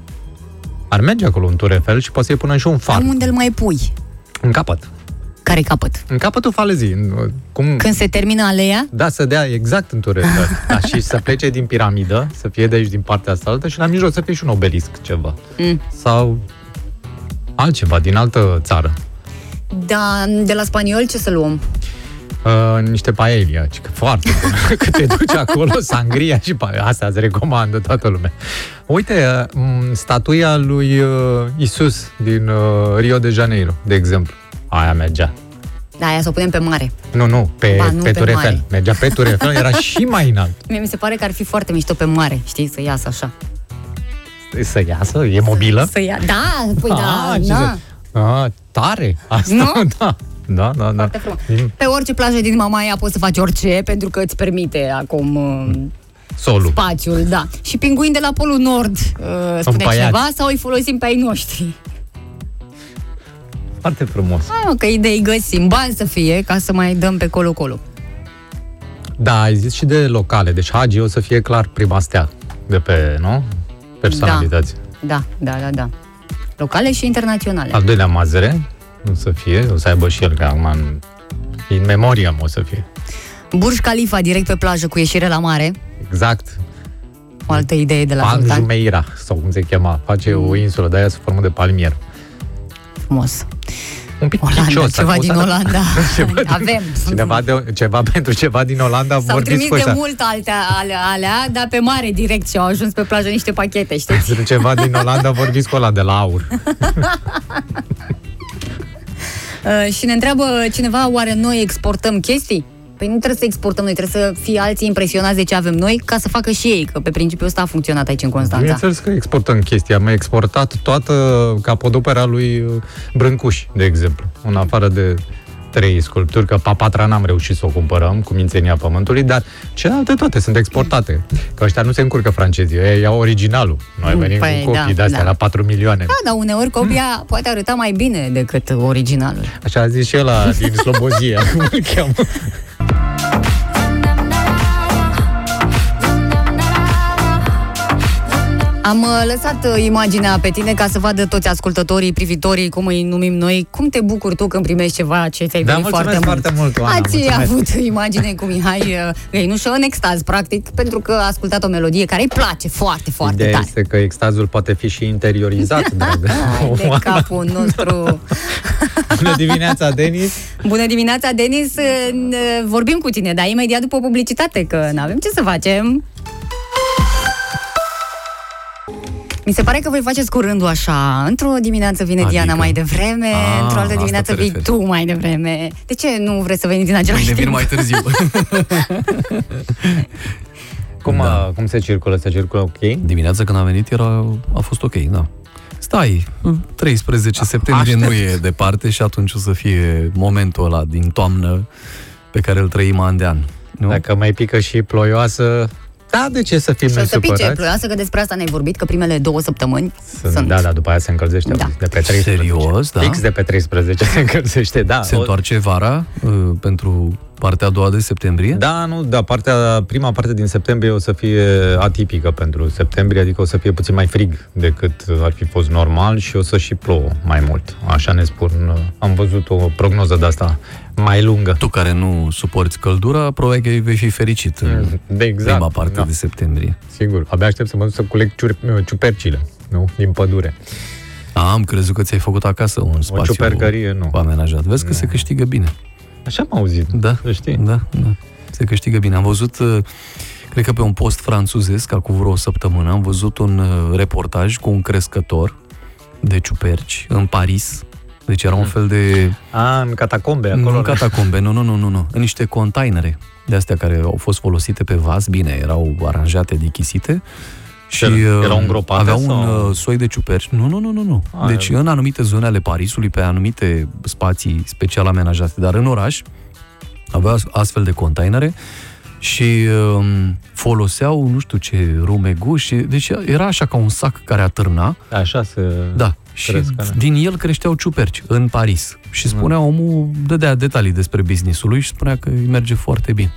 Ar merge acolo un tur Eiffel și poți să-i punem și un far. Dar unde îl mai pui? În capăt. Care capăt? În capătul falezii. în, uh, Cum... Când se termină aleea? Da, să dea exact în tur Eiffel. da, și să plece din piramidă, să fie de aici din partea asta altă și la mijloc să fie și un obelisc ceva. Mm. Sau altceva din altă țară. Da, de la spaniol ce să luăm? Uh, niște paelia, ci că foarte bună. Că te duci acolo, sangria și pa... asta îți recomandă toată lumea. Uite, uh, m, statuia lui uh, Isus din uh, Rio de Janeiro, de exemplu. Aia mergea. Da, aia să o punem pe mare. Nu, nu, pe, Ba, nu, pe pe Tour mare. Eiffel. Mergea pe Tour Eiffel, era și mai înalt. Mie mi se pare că ar fi foarte mișto pe mare, știi, să iasă așa. Să iasă, e mobilă. Să ia... Da, păi da, Ah, ce da. să- Ah, tare! Asta, Nu? da. Da, da, da. Din Pe orice plajă din Mamaia poți să faci orice, pentru că îți permite acum uh, solul. spațiul, da. Și pinguini de la Polul Nord, uh, spune Împăiați. ceva, sau îi folosim pe ai noștri? Foarte frumos. Hai mă, că idei găsim, bani să fie, ca să mai dăm pe colo-colo. Da, ai zis și de locale. Deci Hagi o să fie clar prima stea de pe, nu? Personalități. Da, da, da, da. Locale și internaționale. Al doilea Mazăre o să fie, o să aibă și el, că acum în, în memoriam o să fie. Burj Khalifa direct pe plajă cu ieșire la mare. Exact. O altă idee de la Pan Sultan. Jumeira, sau cum se chema. Face o insulă de aia sub formă de palmier. Frumos. Un pic Olanda, chicios, ceva acum din să- Olanda. Ceva Avem. Cineva de, ceva pentru ceva din Olanda S-au vorbiți trimis cu de ăștia. mult alte ale, alea, dar pe mare direct și au ajuns pe plajă niște pachete, știți? Pentru ceva din Olanda vorbiți cu ăla de la aur. Uh, și ne întreabă cineva, oare noi exportăm chestii? Păi nu trebuie să exportăm noi, trebuie să fie alții impresionați de ce avem noi, ca să facă și ei, că pe principiul ăsta a funcționat aici în Constanța. Bineînțeles că exportăm chestia. Am exportat toată capodopera lui uh, Brâncuș, de exemplu. În afară de trei sculpturi, că Papatra n-am reușit să o cumpărăm cu mințenia pământului, dar celelalte toate sunt exportate. Că ăștia nu se încurcă francezii, ei iau originalul. Noi venim Păi, cu copii da, de-astea da. la 4 milioane. Da, dar uneori copia poate arăta mai bine decât originalul. Așa a zis și ăla din Slobozia, cum îl cheamă. Am uh, lăsat uh, imaginea pe tine ca să vadă toți ascultătorii, privitorii, cum îi numim noi. Cum te bucuri tu când primești ceva ce ți-ai Da, venit foarte mulțumesc mult? foarte mult, Oana, Ați mulțumesc. avut imagine cu Mihai uh, Găinușă în extaz, practic, pentru că a ascultat o melodie care îi place foarte, foarte Ideea tare. este că extazul poate fi și interiorizat, dragă. Hai de capul nostru. Bună dimineața, Denis! Bună dimineața, Denis. Uh, n- Vorbim cu tine, dar imediat după publicitate, că nu avem ce să facem. Mi se pare că voi faceți cu rândul așa. Într-o dimineață vine Adică? Diana mai devreme, Ah, într-o altă asta dimineață te vii referi. tu mai devreme. De ce nu vreți să veniți în același Mâine vin timp? mai târziu. Cum, da. cum se circulă? Se circulă ok? Dimineața când a venit era, a fost ok, da. Stai, 13 septembrie Aștept. nu e departe și atunci o să fie momentul ăla din toamnă pe care îl trăim an de an. Nu? Dacă mai pică și ploioasă, da, de ce să fim Și o să pice nesupărați? ploioasă, că despre asta ne-ai vorbit, că primele două săptămâni Sunt, sunt. Da, da, după aia se încălzește da. de pe 13. Serios, da? Fix de pe 13 se încălzește, da. Se întoarce vara uh, pentru partea a doua de septembrie? Da, nu, da, partea, prima parte din septembrie o să fie atipică pentru septembrie, adică o să fie puțin mai frig decât ar fi fost normal și o să și plouă mai mult. Așa ne spun, am văzut o prognoză de asta mai lungă. Tu care nu suporți căldura, probabil că vei fi fericit în de exact, prima parte da. de septembrie. Sigur, abia aștept să mă duc să culeg ciur- ciupercile, nu? Din pădure. A, am crezut că ți-ai făcut acasă un spațiu ciupercărie, nu. amenajat. Vezi că se câștigă bine. Așa am auzit. Da, să știi. Da, da. Se câștigă bine. Am văzut, uh, cred că pe un post franțuzesc, acum vreo săptămână, am văzut un uh, reportaj cu un crescător de ciuperci în Paris. Deci era un fel de... A, în catacombe, Nu acolo. în catacombe, nu, nu, nu, nu, nu. În niște containere de astea care au fost folosite pe vas, bine, erau aranjate, dichisite. Și Era- erau uh, îngropate aveau sau- un uh, soi de ciuperci. Nu, nu, nu, nu, nu. A, deci în anumite zone ale Parisului, pe anumite spații special amenajate, dar în oraș, aveau as- astfel de containere și um, foloseau, nu știu ce, rumeguș. și- Deci era așa ca un sac care atârna. Așa se Da. Și cresc, da. din el creșteau ciuperci în Paris. Și spunea omul, dădea detalii despre businessul lui și spunea că îi merge foarte bine.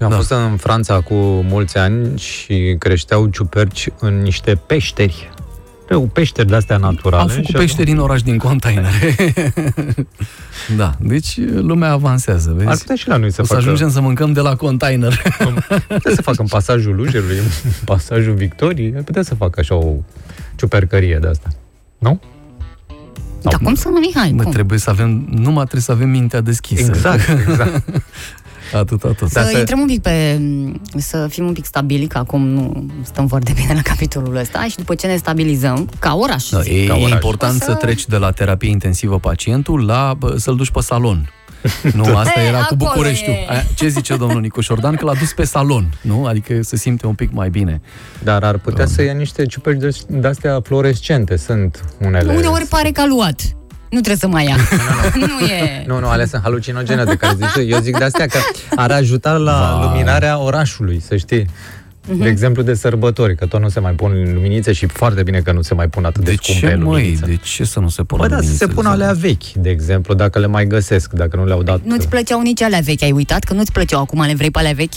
Eu am Da. da. fost în Franța cu mulți ani și creșteau ciuperci în niște peșteri. Rău, peșteri de-astea naturale. Au făcut și peșteri în oraș din containere. da, deci lumea avansează, vezi? Ar putea și la noi să o să facă- ajungem să mâncăm de la container. Putea să facă în pasajul Lugerului, în pasajul Victoriei, ar putea să facă așa o ciupercărie de asta. Nu? Dar cum să nu, Mihai? Bă, Cum? trebuie să avem, numai trebuie să avem mintea deschisă. Exact, exact. Atât, atât. Să intrăm un pic pe... să fim un pic stabili, că acum nu stăm foarte bine la capitolul ăsta și după ce ne stabilizăm, ca oraș, Da, zic, e, ca e oraș. important O să... treci de la terapie intensivă pacientul la bă, să-l duci pe salon. Nu, asta E, era cu acolo Bucureștiul. e. Aia- Ce zice domnul Nicu Șordan? Că l-a dus pe salon, nu? Adică se simte un pic mai bine. Dar ar putea să ia niște ciuperci de- de-astea fluorescente. Sunt unele... Uneori pare că a luat. Nu trebuie să mai ia. nu e... Nu, nu, alea sunt halucinogene de care zici. Eu zic de astea că ar ajuta la Va. luminarea orașului, să știi. Mhm. De exemplu, de sărbători, că tot nu se mai pun luminițe și foarte bine că nu se mai pun atât de, De scumpe ce, măi? luminițe. De ce să nu se pună Bă, da, să luminițe se de pună salon? alea vechi, de exemplu, dacă le mai găsesc, dacă nu le-au dat. Nu-ți plăceau nici alea vechi, ai uitat? Că nu-ți plăceau acum, le vrei pe alea vechi?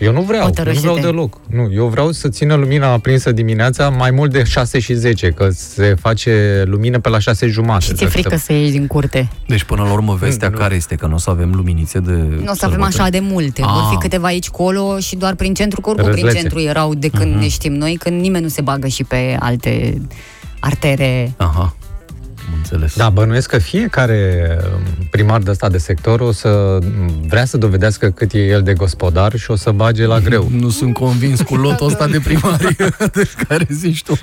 Eu nu vreau, eu nu Hotărăște-te. vreau deloc. Nu, eu vreau să țină lumina aprinsă dimineața mai mult de 6 și 10, că se face lumină pe la 6 jumate. Și ți-e frică să ieși din curte. Deci, până la urmă, vestea care este? Că nu o să avem luminițe de Nu o să avem așa de multe. Vor fi Ah. câteva aici colo și doar prin centru, că oricum prin Răzlețe. centru erau de când Mhm. ne știm noi, când nimeni nu se bagă și pe alte artere. Aha, am înțeles. Da, bănuiesc că fiecare um, primar de ăsta de sector o să um, vrea să dovedească cât e el de gospodar și o să bage la greu. Nu sunt convins cu lotul ăsta de primari de care zici tu.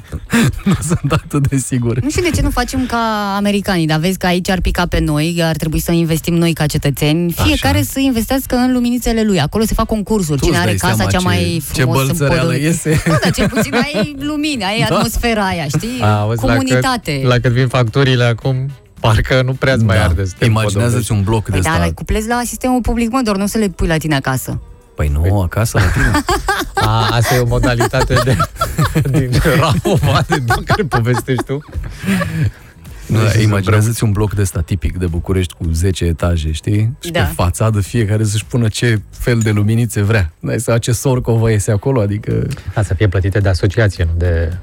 Nu sunt atât de sigur. Nu știu de ce nu facem ca americanii, dar vezi că aici ar pica pe noi, ar trebui să investim noi ca cetățeni, fiecare să investească în luminițele lui. Acolo se fac concursuri. Tu Cine îți are dai casa seama cea ce- mai ce frumos bălțăreală împodobit- iese? Da, dar cel puțin ai lumini, ai Da. atmosfera aia, știi? Auzi, Comunitate. La cât, la cât vin facturile acum, parcă nu prea mai Da. arde. să te Imaginează-ți un bloc de Păi da, ăsta. le cuplezi la sistemul public, mă, doar nu să le pui la tine acasă. Păi nu, acasă la tine. A, asta e o modalitate de, din Rahova, de care povestești tu. Nu, da, imaginează-ți un bloc de ăsta tipic de București cu 10 etaje, știi? Și Da. pe fațadă fiecare să-și pună ce fel de luminițe vrea. Dai seama ce sorcovă iese acolo, adică... Da, să fie plătite de asociație, nu de...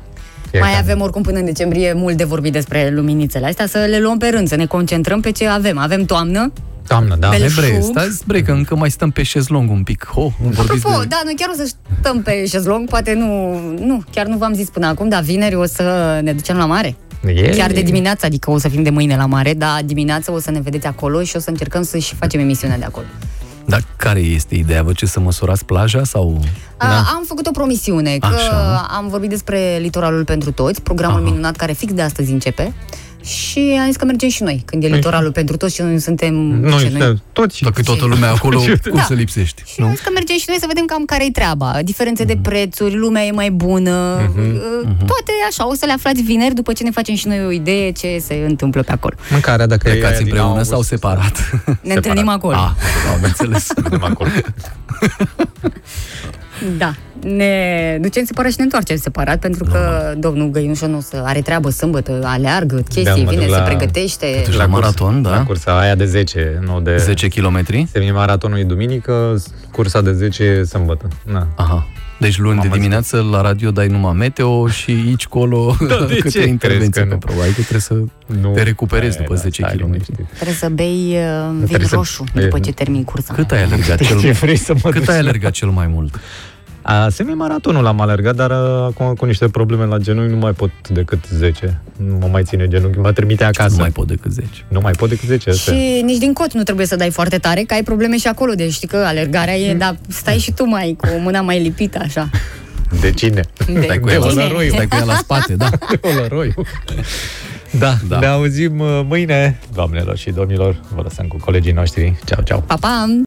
Mai avem oricum până în decembrie mult de vorbit despre luminițele astea, să le luăm pe rând, să ne concentrăm pe ce avem. Avem toamnă. Toamnă, da. Belșug. Hai bre, stai bre, că încă mai stăm pe șezlong un pic. Ho, vorbiți Apropo, de... da, noi chiar o să stăm pe șezlong, poate nu, nu, chiar nu v-am zis până acum, dar vineri o să ne ducem la mare. E... Chiar de dimineață, adică o să fim de mâine la mare, dar dimineața o să ne vedeți acolo și o să încercăm să și facem emisiunea de acolo. Dar care este ideea? Vă ce să măsurați plaja sau... Da. Am făcut o promisiune că Așa. am vorbit despre litoralul pentru toți, programul Aha. minunat care fix de astăzi începe. Și am zis că mergem și noi, când e Păi- litoralul pentru toți și noi suntem... Noi ce, suntem toți. Dacă toată lumea acolo, cum Da. să lipsești? Și am zis că mergem și noi să vedem cam care e treaba. Diferențe de prețuri, lumea e mai bună, uh, toate așa. O să le aflați vineri după ce ne facem și noi o idee ce se întâmplă pe acolo. Mâncarea, dacă e aia Plecați din împreună august, sau separat? Ne întâlnim acolo. Ah, am înțeles. Suntem acolo. Da. Ne ducem separat și ne întoarcem separat, pentru că domnul Găinușă nu o să are treabă sâmbătă, aleargă, Da, chestii, mă duc vine, la- se pregătește. duci la maraton, da? La cursa aia de 10, nu de... 10 km? Semi-maratonul e duminică, cursa de 10 e sâmbătă. Na. Aha. Deci luni de dimineață la radio dai numai meteo și aici colo Da, de câte ce? intervenții Crezi că pe nu? probabil că trebuie să Nu. te recuperezi E, după da, 10 stai km. Trebuie să bei uh, vin Trebuie să- roșu e, după nu. ce termin cursa. Cât ai alergat cel, Ce vrei să mă cât duci ai la- alergat cel mai mult? A, semi-maratonul l-am alergat, dar a, acum cu niște probleme la genunchi nu mai pot decât 10. Nu mă mai ține genunchi, mă trimite acasă. Nu mai pot decât 10. Nu mai pot decât 10. Asta. Și nici din cot nu trebuie să dai foarte tare, că ai probleme și acolo, deci știi că alergarea e, dar stai și tu mai cu mâna mai lipită, așa. De cine? De Stai cu ea la, cine? stai cu ea la spate, da. Olăroiu. Da, da, ne auzim uh, mâine, doamnelor și domnilor. Vă lăsăm cu colegii noștri. Ceau, ceau. Pa, pa!